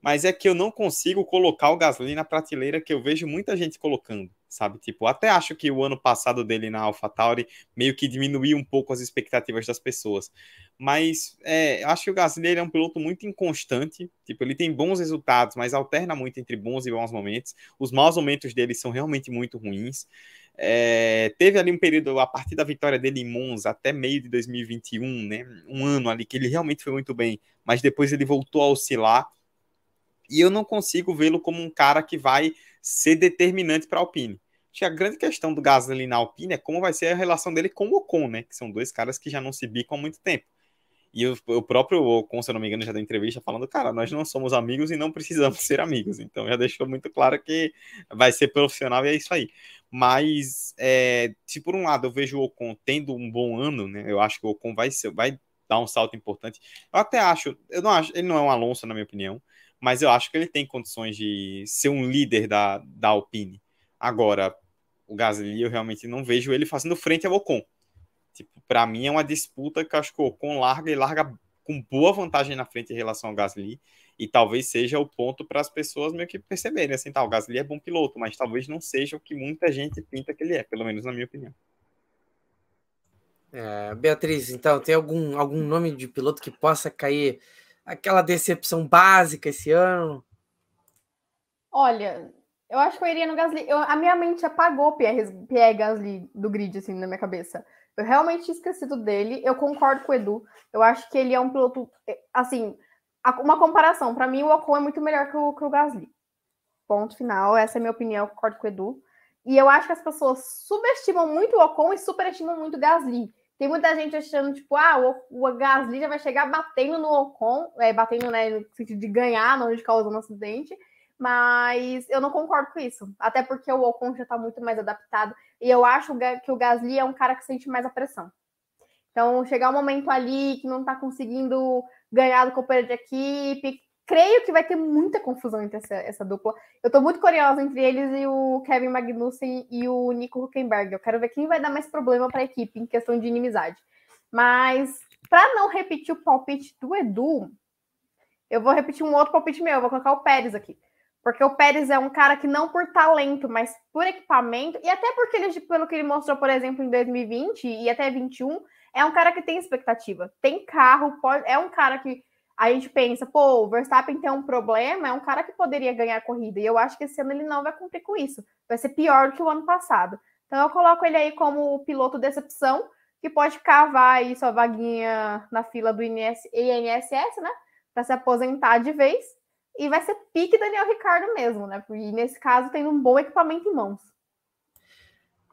Mas é que eu não consigo colocar o Gasly na prateleira que eu vejo muita gente colocando, sabe? Tipo, até acho que o ano passado dele na AlphaTauri meio que diminuiu um pouco as expectativas das pessoas. Mas é, acho que o Gasly é um piloto muito inconstante. Tipo, ele tem bons resultados, mas alterna muito entre bons e bons momentos. Os maus momentos dele são realmente muito ruins. É, teve ali um período, a partir da vitória dele em Monza até meio de 2021, né? Um ano ali que ele realmente foi muito bem, mas depois ele voltou a oscilar. E eu não consigo vê-lo como um cara que vai ser determinante para a Alpine. Acho que a grande questão do Gasly na Alpine é como vai ser a relação dele com o Ocon, né? Que são dois caras que já não se bicam há muito tempo. E o, o próprio Ocon, se eu não me engano, já deu entrevista falando, cara, nós não somos amigos e não precisamos ser amigos. Então já deixou muito claro que vai ser profissional e é isso aí. Mas é, se por um lado eu vejo o Ocon tendo um bom ano, né? Eu acho que o Ocon vai ser, vai dar um salto importante. Eu até acho, eu não acho, ele não é um Alonso na minha opinião, mas eu acho que ele tem condições de ser um líder da, da Alpine. Agora, o Gasly eu realmente não vejo ele fazendo frente ao Ocon. Tipo, para mim é uma disputa que acho que o Ocon larga e larga com boa vantagem na frente em relação ao Gasly e talvez seja o ponto para as pessoas meio que perceberem, assim, tá, o Gasly é bom piloto, mas talvez não seja o que muita gente pinta que ele é, pelo menos na minha opinião. É, Beatriz, então, tem algum, algum nome de piloto que possa cair aquela decepção básica esse ano? Olha, eu acho que eu iria no Gasly. Eu, a minha mente apagou Pierre, Pierre Gasly do grid, assim, na minha cabeça. Eu realmente tinha esquecido dele. Eu concordo com o Edu. Eu acho que ele é um piloto, assim, uma comparação, para mim o Ocon é muito melhor que o, que o Gasly. Ponto final, essa é a minha opinião, eu concordo com o Edu. E eu acho que as pessoas subestimam muito o Ocon e superestimam muito o Gasly. Tem muita gente achando, tipo, ah, o, o Gasly já vai chegar batendo no Ocon, é, batendo né, no sentido de ganhar, não de causando um acidente. Mas eu não concordo com isso. Até porque o Ocon já está muito mais adaptado. E eu acho que o Gasly é um cara que sente mais a pressão. Então, chegar um momento ali que não está conseguindo ganhar do companheiro de equipe. Creio que vai ter muita confusão entre essa, essa dupla. Eu estou muito curiosa entre eles e o Kevin Magnussen e o Nico Huckenberg. Eu quero ver quem vai dar mais problema para a equipe em questão de inimizade. Mas, para não repetir o palpite do Edu, eu vou repetir um outro palpite meu. Eu vou colocar o Pérez aqui. Porque o Pérez é um cara que não por talento, mas por equipamento, e até porque ele, pelo que ele mostrou, por exemplo, em 2020 e até 2021, é um cara que tem expectativa, tem carro, pode, é um cara que a gente pensa, pô, o Verstappen tem um problema, é um cara que poderia ganhar a corrida. E eu acho que esse ano ele não vai cumprir com isso. Vai ser pior do que o ano passado. Então eu coloco ele aí como piloto decepção, que pode cavar aí sua vaguinha na fila do INS, INSS, né? Para se aposentar de vez. E vai ser pique Daniel Ricardo mesmo, né? E nesse caso tem um bom equipamento em mãos.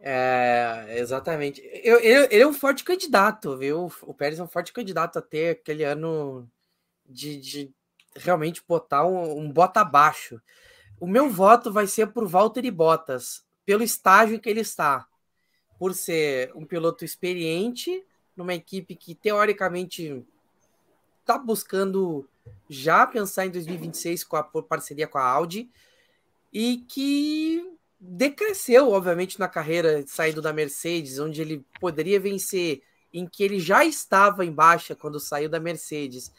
É, exatamente. Eu, ele, ele, é um forte candidato, viu? O Pérez é um forte candidato a ter aquele ano de, de realmente botar um, um bota abaixo. O meu voto vai ser por Valtteri Bottas, pelo estágio que ele está. Por ser um piloto experiente, numa equipe que teoricamente está buscando já pensar em 2026 com a parceria com a Audi e que decresceu, obviamente, na carreira saindo da Mercedes, onde ele poderia vencer, em que ele já estava em baixa quando saiu da Mercedes.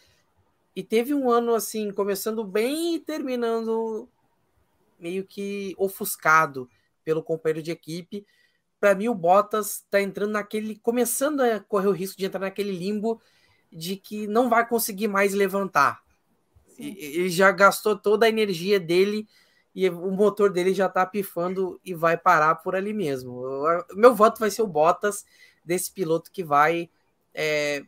E teve um ano assim, começando bem e terminando meio que ofuscado pelo companheiro de equipe. Para mim, o Bottas está entrando naquele. começando a correr o risco de entrar naquele limbo de que não vai conseguir mais levantar. ele já gastou toda a energia dele e o motor dele já tá pifando e vai parar por ali mesmo. Meu voto vai ser o Bottas, desse piloto que vai é,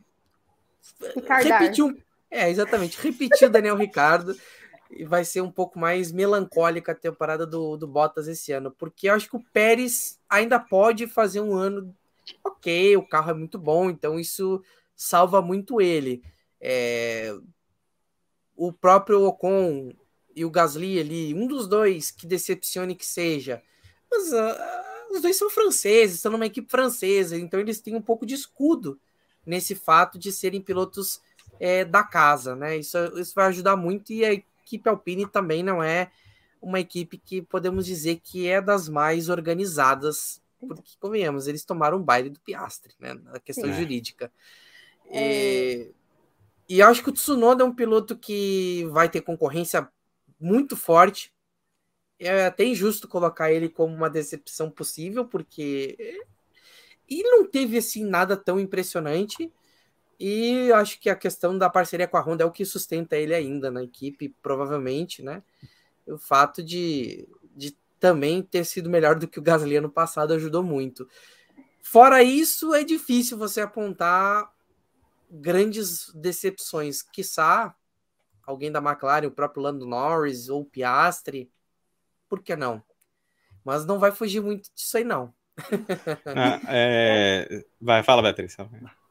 repetir um, é, exatamente, repetir o Daniel Ricardo e vai ser um pouco mais melancólica a temporada do, do Bottas esse ano, porque eu acho que o Pérez ainda pode fazer um ano ok, o carro é muito bom, então isso salva muito ele. É, o próprio Ocon e o Gasly ali, um dos dois que decepcione que seja. Mas uh, os dois são franceses, estão numa equipe francesa, então eles têm um pouco de escudo nesse fato de serem pilotos é, da casa, né? Isso, isso vai ajudar muito e a equipe Alpine também não é uma equipe que podemos dizer que é das mais organizadas, porque, convenhamos, eles tomaram um baile do Piastre, né? Na questão Sim. jurídica. É... E, e acho que o Tsunoda é um piloto que vai ter concorrência muito forte. É até injusto colocar ele como uma decepção possível, porque ele não teve assim nada tão impressionante. E acho que a questão da parceria com a Honda é o que sustenta ele ainda na equipe, provavelmente, né? O fato de, de também ter sido melhor do que o Gasly ano passado ajudou muito. Fora isso, é difícil você apontar grandes decepções. Quiçá alguém da McLaren, o próprio Lando Norris ou Piastri, por que não? Mas não vai fugir muito disso aí, não. ah, é... Vai, fala, Beatriz.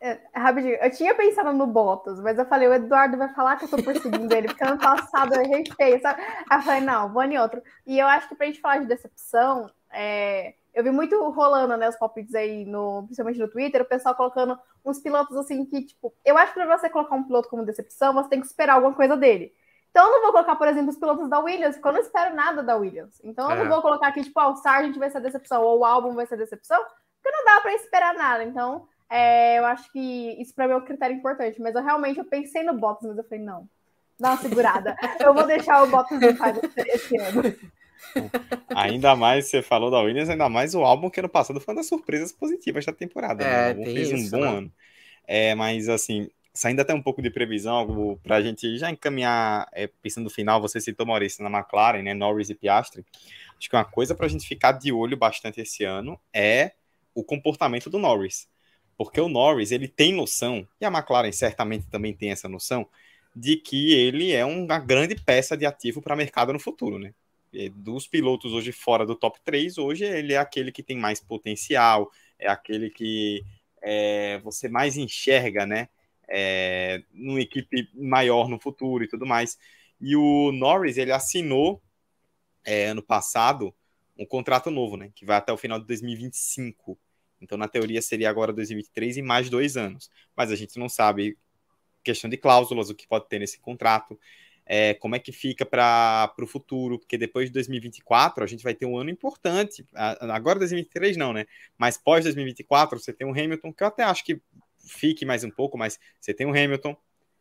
É, rapidinho, eu tinha pensado no Bottas, mas eu falei, o Eduardo vai falar que eu tô perseguindo ele, porque ano passado eu errei feio, sabe? Aí eu falei, não, vou em outro. E eu acho que pra gente falar de decepção, é... eu vi muito rolando, né, os palpites aí, no, principalmente no Twitter, o pessoal colocando uns pilotos assim que, tipo, eu acho que pra você colocar um piloto como decepção, você tem que esperar alguma coisa dele. Então eu não vou colocar, por exemplo, os pilotos da Williams, porque eu não espero nada da Williams. Então eu é. não vou colocar aqui, tipo, ah, o Sargent vai ser decepção, ou o álbum vai ser decepção, porque não dá para esperar nada. Então, é, eu acho que isso para mim é um critério importante. Mas eu realmente eu pensei no Bottas, mas eu falei, não, dá uma segurada. eu vou deixar o Bottas em paz esse ano. Ainda mais, você falou da Williams, ainda mais o álbum que ano passado foi uma das surpresas positivas da temporada. Né? É, né? fez isso, um bom né? ano. É, mas assim, saindo até um pouco de previsão, algo para a gente já encaminhar, é, pensando no final, você citou Maurício na McLaren, né, Norris e Piastri. Acho que uma coisa para a gente ficar de olho bastante esse ano é o comportamento do Norris. Porque o Norris, ele tem noção, e a McLaren certamente também tem essa noção, de que ele é uma grande peça de ativo para o mercado no futuro, né? dos pilotos hoje fora do top 3, hoje ele é aquele que tem mais potencial, é aquele que é, você mais enxerga, né? É, numa equipe maior no futuro e tudo mais. E o Norris, ele assinou é, ano passado um contrato novo, né? Que vai até o final de 2025. Então, na teoria, seria agora 2023 e mais dois anos. Mas a gente não sabe questão de cláusulas, o que pode ter nesse contrato é, como é que fica para o futuro, porque depois de 2024 a gente vai ter um ano importante. Agora 2023 não, né? Mas pós 2024 você tem um Hamilton, que eu até acho que fique mais um pouco, mas você tem o Hamilton,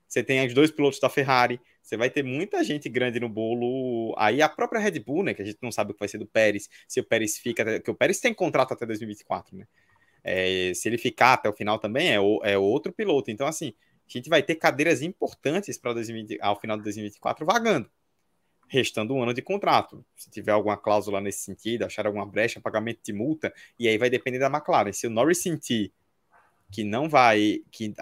você tem os dois pilotos da Ferrari, você vai ter muita gente grande no bolo. Aí a própria Red Bull, né? Que a gente não sabe o que vai ser do Pérez, se o Pérez fica, porque o Pérez tem contrato até 2024, né? É, se ele ficar até o final também é, o, é outro piloto. Então, assim, a gente vai ter cadeiras importantes para ao final de 2024 vagando, restando um ano de contrato. Se tiver alguma cláusula nesse sentido, achar alguma brecha, pagamento de multa, e aí vai depender da McLaren. Se o Norris sentir que não vai que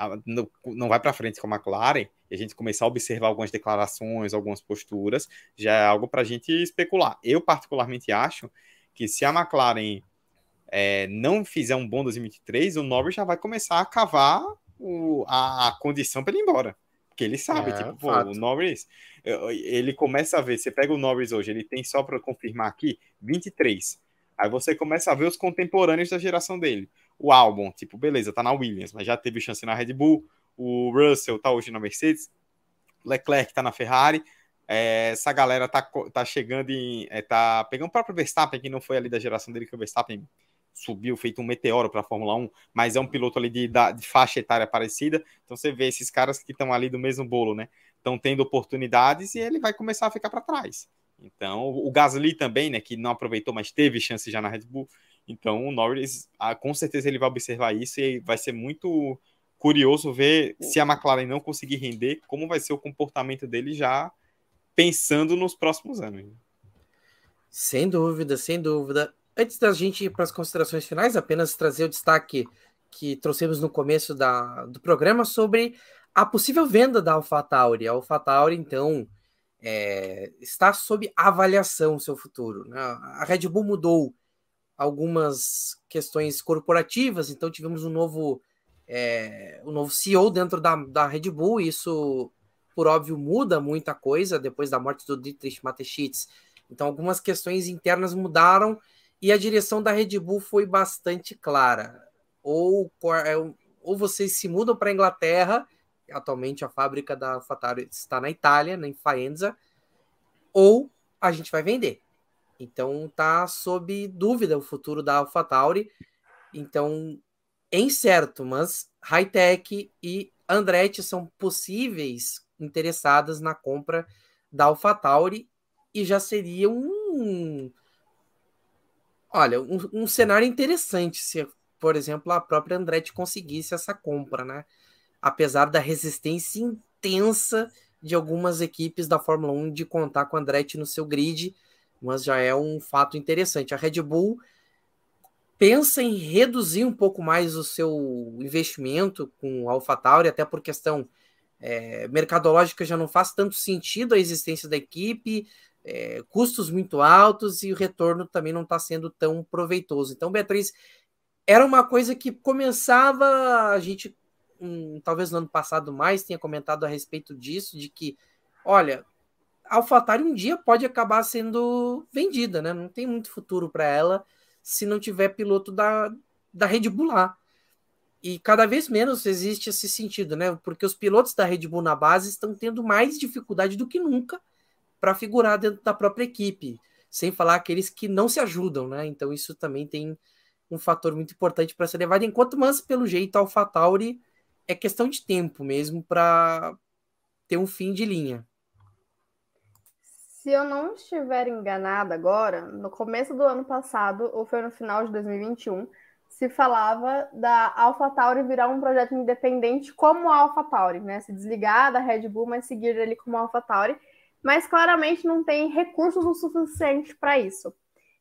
não vai para frente com a McLaren e a gente começar a observar algumas declarações, algumas posturas, já é algo para a gente especular. Eu particularmente acho que se a McLaren é, não fizer um bom 2023, o Norris já vai começar a cavar o, a, a condição para ele ir embora. Porque ele sabe, é, tipo, pô, o Norris, ele começa a ver, você pega o Norris hoje, ele tem só para confirmar aqui, 23. Aí você começa a ver os contemporâneos da geração dele. O álbum, tipo, beleza, tá na Williams, mas já teve chance na Red Bull. O Russell tá hoje na Mercedes. Leclerc tá na Ferrari. É, essa galera tá, tá chegando em. É, tá pegando o próprio Verstappen, que não foi ali da geração dele, que o Verstappen subiu feito um meteoro para a Fórmula 1, mas é um piloto ali de, de, faixa etária parecida. Então você vê esses caras que estão ali do mesmo bolo, né? Estão tendo oportunidades e ele vai começar a ficar para trás. Então, o Gasly também, né, que não aproveitou, mas teve chance já na Red Bull. Então, o Norris, ah, com certeza ele vai observar isso e vai ser muito curioso ver se a McLaren não conseguir render, como vai ser o comportamento dele já pensando nos próximos anos. Sem dúvida, sem dúvida. Antes da gente ir para as considerações finais, apenas trazer o destaque que trouxemos no começo da, do programa sobre a possível venda da AlphaTauri. A AlphaTauri, então, é, está sob avaliação o seu futuro. Né? A Red Bull mudou algumas questões corporativas, então tivemos um novo, é, um novo CEO dentro da, da Red Bull, isso, por óbvio, muda muita coisa depois da morte do Dietrich Mateschitz. Então, algumas questões internas mudaram e a direção da Red Bull foi bastante clara. Ou, é, ou vocês se mudam para a Inglaterra, atualmente a fábrica da AlphaTauri está na Itália, na Faenza, ou a gente vai vender. Então tá sob dúvida o futuro da AlphaTauri. Então, é incerto, mas Hightech e Andretti são possíveis interessadas na compra da AlphaTauri e já seria um olha, um, um, cenário interessante se, por exemplo, a própria Andretti conseguisse essa compra, né? Apesar da resistência intensa de algumas equipes da Fórmula 1 de contar com a Andretti no seu grid, mas já é um fato interessante. A Red Bull pensa em reduzir um pouco mais o seu investimento com o AlphaTauri, até por questão é, mercadológica já não faz tanto sentido a existência da equipe, é, custos muito altos e o retorno também não está sendo tão proveitoso. Então, Beatriz, era uma coisa que começava, a gente, um, talvez no ano passado mais, tenha comentado a respeito disso, de que, olha, a AlphaTauri um dia pode acabar sendo vendida, né? Não tem muito futuro para ela se não tiver piloto da, da Red Bull lá. E cada vez menos existe esse sentido, né? Porque os pilotos da Red Bull na base estão tendo mais dificuldade do que nunca para figurar dentro da própria equipe, sem falar aqueles que não se ajudam, né? Então isso também tem um fator muito importante para ser levado conta, mas pelo jeito AlphaTauri é questão de tempo mesmo para ter um fim de linha. Se eu não estiver enganada agora, no começo do ano passado, ou foi no final de 2021, se falava da AlphaTauri virar um projeto independente como a AlphaTauri, né? Se desligar da Red Bull, mas seguir ali como AlphaTauri. Mas claramente não tem recursos o suficiente para isso.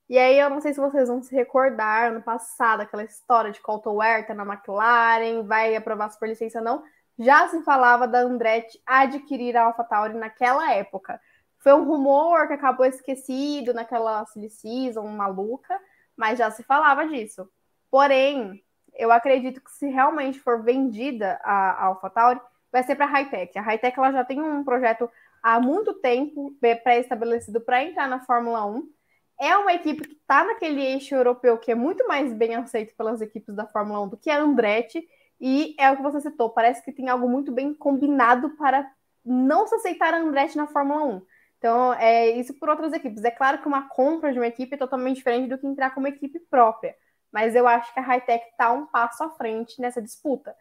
E aí eu não sei se vocês vão se recordar, ano passado, aquela história de Colton Herta na McLaren, vai aprovar super licença não. Já se falava da Andretti adquirir a AlphaTauri naquela época. Foi um rumor que acabou esquecido naquela silly season maluca, mas já se falava disso. Porém, eu acredito que se realmente for vendida a, a AlphaTauri, vai ser para a Hightech. A Hightech ela já tem um projeto há muito tempo pré-estabelecido para entrar na Fórmula 1. É uma equipe que está naquele eixo europeu que é muito mais bem aceito pelas equipes da Fórmula 1 do que a Andretti. E é o que você citou, parece que tem algo muito bem combinado para não se aceitar a Andretti na Fórmula 1. Então, é isso por outras equipes. É claro que uma compra de uma equipe é totalmente diferente do que entrar como equipe própria, mas eu acho que a Hightech está um passo à frente nessa disputa.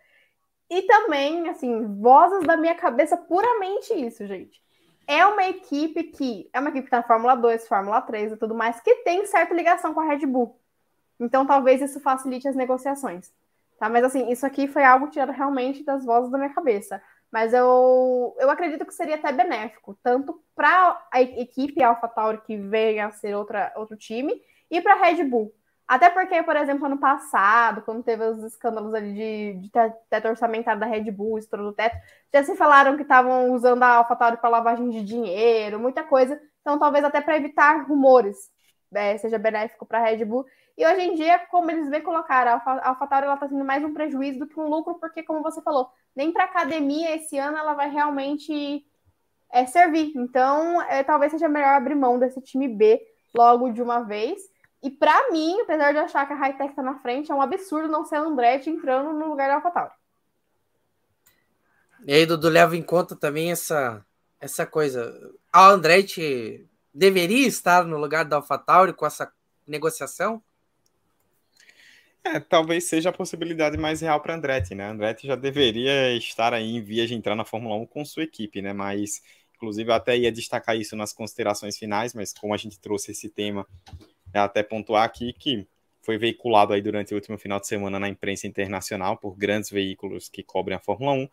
E também, assim, vozes da minha cabeça, puramente isso, gente. É uma equipe que é uma equipe que tá na Fórmula 2, Fórmula 3 e tudo mais, que tem certa ligação com a Red Bull. Então, talvez isso facilite as negociações. Tá? Mas, assim, isso aqui foi algo tirado realmente das vozes da minha cabeça. Mas eu, eu acredito que seria até benéfico, tanto para a equipe AlphaTauri, que venha a ser outra, outro time, e para a Red Bull. Até porque, por exemplo, ano passado, quando teve os escândalos ali de, de teto orçamentário da Red Bull, estouro do teto, já se falaram que estavam usando a AlphaTauri para lavagem de dinheiro, muita coisa. Então, talvez até para evitar rumores, é, seja benéfico para a Red Bull. E hoje em dia, como eles bem colocaram, a AlphaTauri está tendo mais um prejuízo do que um lucro, porque, como você falou, nem para academia esse ano ela vai realmente é, servir. Então, é, talvez seja melhor abrir mão desse time B logo de uma vez. E para mim, apesar de achar que a Hightech está na frente, é um absurdo não ser a Andretti entrando no lugar da AlphaTauri. E aí, Dudu, leva em conta também essa, essa coisa. A Andretti deveria estar no lugar da AlphaTauri com essa negociação? É, talvez seja a possibilidade mais real para Andretti, né? Andretti já deveria estar aí em via de entrar na Fórmula 1 com sua equipe, né? Mas, inclusive, eu até ia destacar isso nas considerações finais, mas como a gente trouxe esse tema, até pontuar aqui que foi veiculado aí durante o último final de semana na imprensa internacional por grandes veículos que cobrem a Fórmula 1.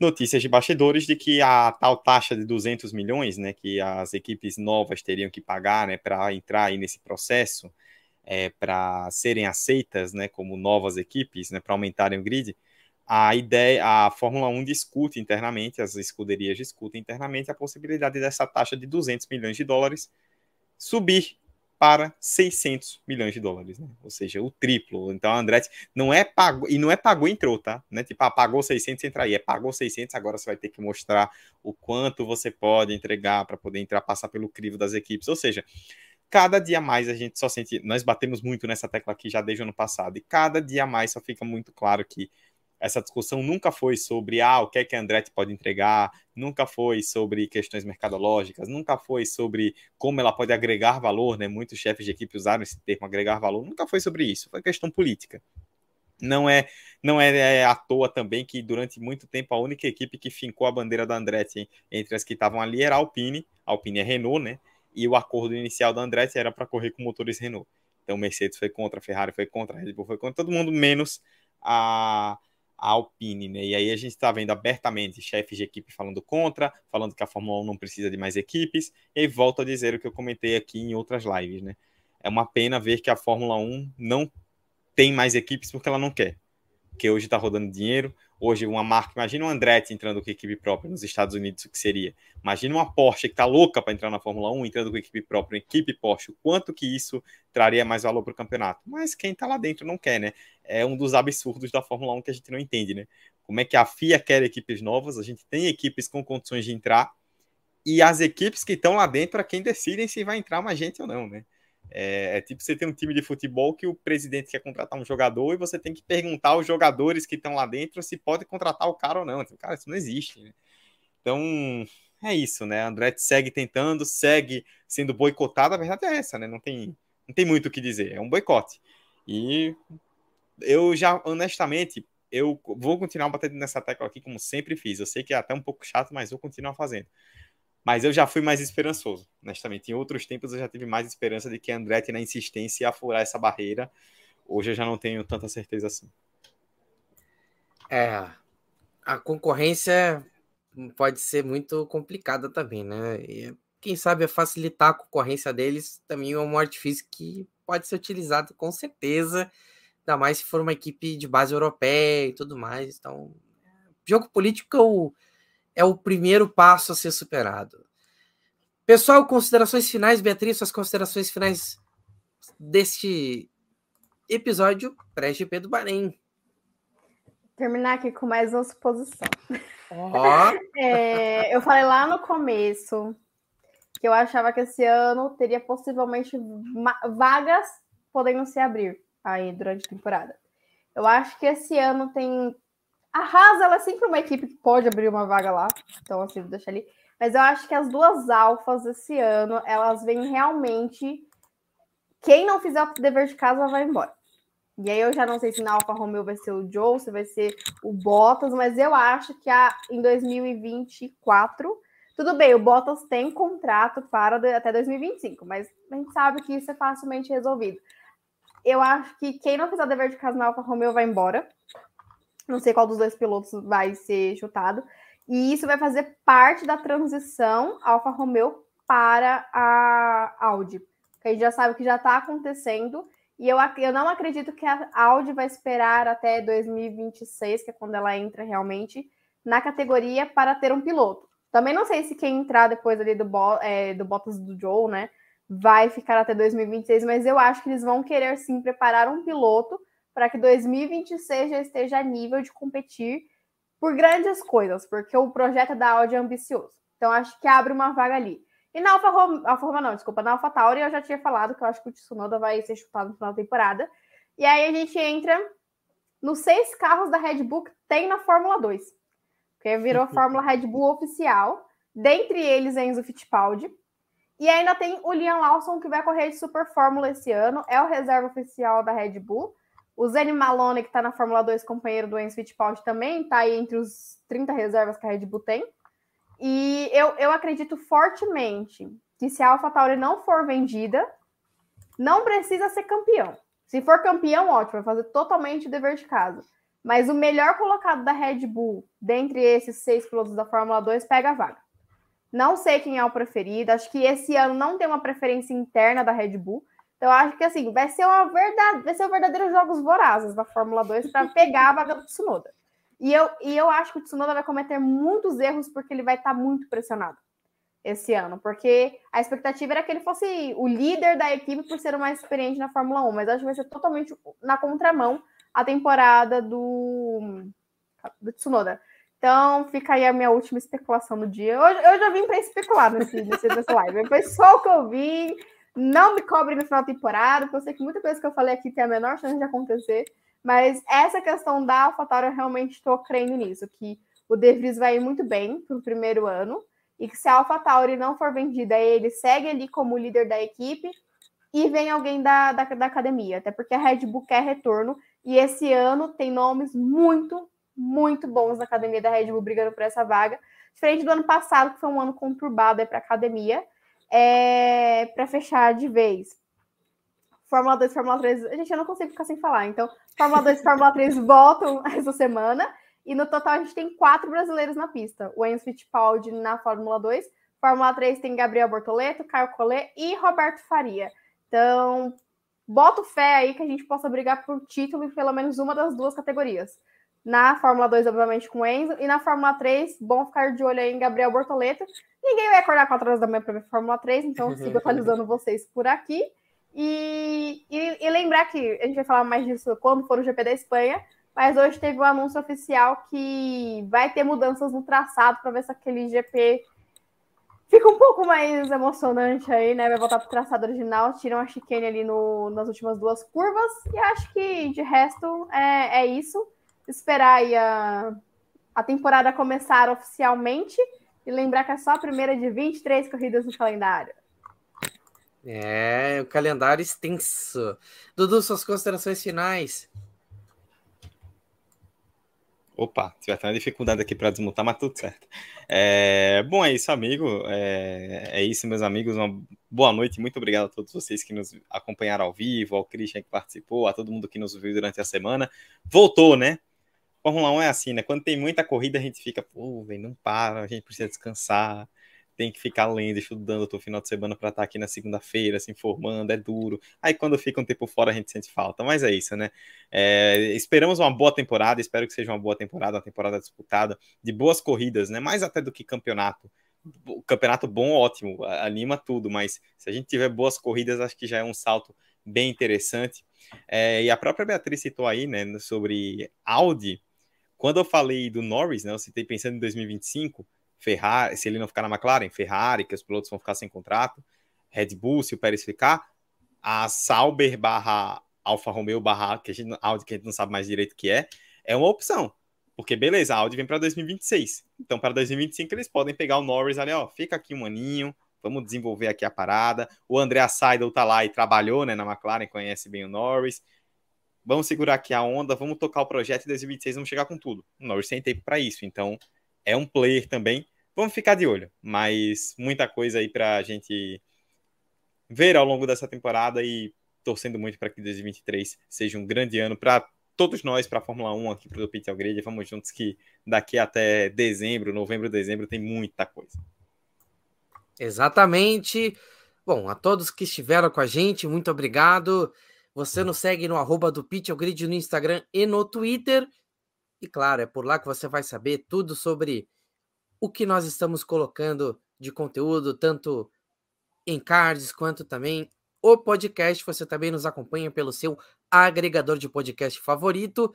notícias de bastidores de que a tal taxa de 200 milhões, né, que as equipes novas teriam que pagar, né, para entrar aí nesse processo, é, para serem aceitas, né, como novas equipes, né, para aumentarem o grid, a ideia, a Fórmula 1 discute internamente, as escuderias discutem internamente a possibilidade dessa taxa de 200 milhões de dólares subir para 600 milhões de dólares, né? ou seja, o triplo. Então a Andretti não é pagou, e não é pagou entrou, tá? Não é tipo, ah, pagou 600 entra aí, é pagou 600, agora você vai ter que mostrar o quanto você pode entregar para poder entrar, passar pelo crivo das equipes, ou seja, cada dia mais a gente só sente, nós batemos muito nessa tecla aqui já desde o ano passado, e cada dia mais só fica muito claro que essa discussão nunca foi sobre ah, o que é que a Andretti pode entregar, nunca foi sobre questões mercadológicas, nunca foi sobre como ela pode agregar valor, né? Muitos chefes de equipe usaram esse termo agregar valor, nunca foi sobre isso, foi questão política. Não é, não é, é à toa também que durante muito tempo a única equipe que fincou a bandeira da Andretti entre as que estavam ali era a Alpine, a Alpine é Renault, né? E o acordo inicial da Andretti era para correr com motores Renault. Então Mercedes foi contra, Ferrari foi contra, Red Bull foi contra, todo mundo menos a a Alpine, né? E aí a gente está vendo abertamente chefes de equipe falando contra, falando que a Fórmula 1 não precisa de mais equipes, e volto a dizer o que eu comentei aqui em outras lives, né? É uma pena ver que a Fórmula 1 não tem mais equipes porque ela não quer. Porque hoje está rodando dinheiro, Hoje, uma marca, imagina um Andretti entrando com equipe própria nos Estados Unidos, o que seria? Imagina uma Porsche que está louca para entrar na Fórmula 1, entrando com equipe própria, equipe Porsche, o quanto que isso traria mais valor para o campeonato. Mas quem está lá dentro não quer, né? É um dos absurdos da Fórmula 1 que a gente não entende, né? Como é que a FIA quer equipes novas, a gente tem equipes com condições de entrar, e as equipes que estão lá dentro é quem decidem se vai entrar mais gente ou não, né? É, é, tipo você tem um time de futebol que o presidente quer contratar um jogador e você tem que perguntar aos jogadores que estão lá dentro se pode contratar o cara ou não. Então, cara, isso não existe. Né? Então, é isso, né? André segue tentando, segue sendo boicotado. A verdade é essa, né? Não tem, não tem muito o que dizer. É um boicote. E eu já, honestamente, eu vou continuar batendo nessa tecla aqui como sempre fiz. Eu sei que é até um pouco chato, mas vou continuar fazendo. Mas eu já fui mais esperançoso, honestamente. Em outros tempos eu já tive mais esperança de que Andretti, na insistência, ia furar essa barreira. Hoje eu já não tenho tanta certeza assim. É, a concorrência pode ser muito complicada também, né? E quem sabe facilitar a concorrência deles também é um artifício que pode ser utilizado com certeza, ainda mais se for uma equipe de base europeia e tudo mais. Então, jogo político é o é o primeiro passo a ser superado. Pessoal, considerações finais, Beatriz, suas considerações finais deste episódio pré-GP do Bahrein. Terminar aqui com mais uma suposição. Oh. é, eu falei lá no começo que eu achava que esse ano teria possivelmente vagas podendo se abrir aí durante a temporada. Eu acho que esse ano tem a Haas, ela é sempre uma equipe que pode abrir uma vaga lá. Então, assim, vou deixar ali. Mas eu acho que as duas alfas esse ano, elas vêm realmente. Quem não fizer o dever de casa vai embora. E aí eu já não sei se na Alfa Romeo vai ser o Joe, se vai ser o Bottas, mas eu acho que a, em 2024, tudo bem, o Bottas tem contrato para até 2025, mas a gente sabe que isso é facilmente resolvido. Eu acho que quem não fizer o dever de casa na Alfa Romeo vai embora. Não sei qual dos dois pilotos vai ser chutado. E isso vai fazer parte da transição Alfa Romeo para a Audi. A gente já sabe que já está acontecendo. E eu, eu não acredito que a Audi vai esperar até 2026, que é quando ela entra realmente na categoria para ter um piloto. Também não sei se quem entrar depois ali do, é, do Bottas do Joe, né, vai ficar até 2026, mas eu acho que eles vão querer sim preparar um piloto para que 2026 já esteja a nível de competir por grandes coisas, porque o projeto da Audi é ambicioso. Então, acho que abre uma vaga ali. E na Alfa Romeo não, desculpa, na Alfa Tauri eu já tinha falado que eu acho que o Tsunoda vai ser chutado no final da temporada. E aí a gente entra nos seis carros da Red Bull que tem na Fórmula 2, que virou Fórmula Red Bull oficial. Dentre eles, Enzo Fittipaldi. E ainda tem o Liam Lawson, que vai correr de Super Fórmula esse ano, é o reserva oficial da Red Bull. O Zane Malone, que está na Fórmula 2, companheiro do Enzo Fittipaldi, também está aí entre os 30 reservas que a Red Bull tem. E eu, eu acredito fortemente que se a AlphaTauri não for vendida, não precisa ser campeão. Se for campeão, ótimo, vai fazer totalmente o dever de casa. Mas o melhor colocado da Red Bull, dentre esses seis pilotos da Fórmula 2, pega a vaga. Não sei quem é o preferido. Acho que esse ano não tem uma preferência interna da Red Bull. Então, acho que assim, vai ser uma verdade, vai ser um verdadeiro jogos vorazes da Fórmula 2 para pegar a vaga do Tsunoda. E eu, e eu acho que o Tsunoda vai cometer muitos erros porque ele vai estar tá muito pressionado esse ano, porque a expectativa era que ele fosse o líder da equipe por ser o mais experiente na Fórmula 1, mas acho que vai ser totalmente na contramão a temporada do, do Tsunoda. Então, fica aí a minha última especulação do dia. Hoje, eu já vim para especular nesse, nesse, nessa live. Foi só o que eu vi. Não me cobre no final da temporada, porque eu sei que muita coisa que eu falei aqui tem a menor chance de acontecer. Mas essa questão da AlphaTauri, eu realmente estou crendo nisso, que o De Vries vai ir muito bem para o primeiro ano, e que se a AlphaTauri não for vendida, ele segue ali como líder da equipe, e vem alguém da, da, da academia, até porque a Red Bull quer retorno, e esse ano tem nomes muito, muito bons na academia da Red Bull brigando por essa vaga, diferente do ano passado, que foi um ano conturbado para a academia, é, para fechar de vez. Fórmula 2 Fórmula 3. Gente, eu não consigo ficar sem falar. Então, Fórmula 2 e Fórmula 3 voltam essa semana. E no total a gente tem quatro brasileiros na pista. O Enzo Fittipaldi na Fórmula 2. Fórmula 3 tem Gabriel Bortoleto, Caio Collet e Roberto Faria. Então, boto fé aí que a gente possa brigar por título em pelo menos uma das duas categorias. Na Fórmula 2, obviamente, com o Enzo. E na Fórmula 3, bom ficar de olho aí em Gabriel Bortoleto. Ninguém vai acordar 4 horas da manhã para ver Fórmula 3, então sigo atualizando vocês por aqui. E, e, e, lembrar que a gente vai falar mais disso quando for o GP da Espanha, mas hoje teve um anúncio oficial que vai ter mudanças no traçado para ver se aquele GP fica um pouco mais emocionante aí, né? Vai voltar para o traçado original, tiram a chicane ali no, nas últimas duas curvas, e acho que de resto é, é isso. Esperar aí a, a temporada começar oficialmente e lembrar que é só a primeira de 23 corridas no calendário. É, o calendário extenso. Dudu, suas considerações finais. Opa, tive até uma dificuldade aqui para desmutar, mas tudo certo. É, bom, é isso, amigo. É, é, isso, meus amigos. Uma boa noite. Muito obrigado a todos vocês que nos acompanharam ao vivo, ao Christian que participou, a todo mundo que nos viu durante a semana. Voltou, né? Fórmula 1 é assim, né? Quando tem muita corrida, a gente fica, pô, vem, não para, a gente precisa descansar tem que ficar lendo, estudando todo final de semana para estar tá aqui na segunda-feira, se informando, é duro. Aí quando fica um tempo fora a gente sente falta, mas é isso, né? É, esperamos uma boa temporada, espero que seja uma boa temporada, uma temporada disputada, de boas corridas, né? Mais até do que campeonato. Campeonato bom, ótimo, anima tudo, mas se a gente tiver boas corridas, acho que já é um salto bem interessante. É, e a própria Beatriz citou aí, né, sobre Audi. Quando eu falei do Norris, né, eu citei pensando em 2025, Ferrari, se ele não ficar na McLaren, Ferrari, que os pilotos vão ficar sem contrato, Red Bull, se o Pérez ficar, a Sauber barra Alfa Romeo barra que a gente, Audi, que a gente não sabe mais direito que é, é uma opção. Porque beleza, a Audi vem para 2026. Então, para 2025, eles podem pegar o Norris ali, ó, fica aqui um aninho, vamos desenvolver aqui a parada. O André Seidel tá lá e trabalhou né, na McLaren, conhece bem o Norris. Vamos segurar aqui a onda, vamos tocar o projeto em 2026, vamos chegar com tudo. O Norris tem tempo para isso, então é um player também Vamos ficar de olho, mas muita coisa aí para a gente ver ao longo dessa temporada e torcendo muito para que 2023 seja um grande ano para todos nós, para a Fórmula 1 aqui para o Pit Grade. Vamos juntos que daqui até dezembro, novembro, dezembro tem muita coisa. Exatamente. Bom, a todos que estiveram com a gente, muito obrigado. Você nos segue no arroba do Pit Grid no Instagram e no Twitter. E claro, é por lá que você vai saber tudo sobre o que nós estamos colocando de conteúdo, tanto em cards quanto também o podcast. Você também nos acompanha pelo seu agregador de podcast favorito.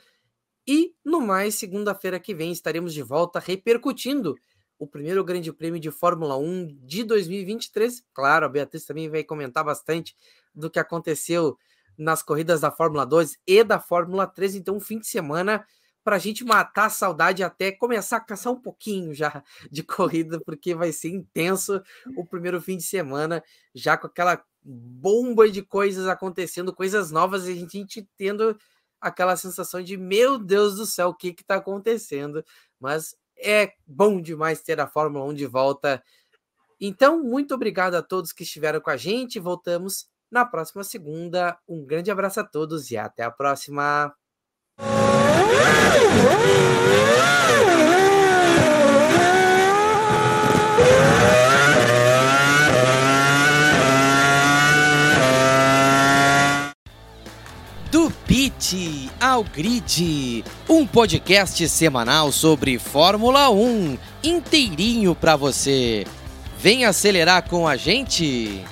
E no mais, segunda-feira que vem estaremos de volta repercutindo o primeiro Grande Prêmio de Fórmula 1 de 2023. Claro, a Beatriz também vai comentar bastante do que aconteceu nas corridas da Fórmula 2 e da Fórmula 3. Então, um fim de semana para a gente matar a saudade até começar a caçar um pouquinho já de corrida, porque vai ser intenso o primeiro fim de semana, já com aquela bomba de coisas acontecendo, coisas novas, e a gente tendo aquela sensação de meu Deus do céu, o que está acontecendo? Mas é bom demais ter a Fórmula 1 de volta. Então, muito obrigado a todos que estiveram com a gente. Voltamos na próxima segunda. Um grande abraço a todos e até a próxima. Do Pit ao Grid, um podcast semanal sobre Fórmula 1, inteirinho para você. Vem acelerar com a gente?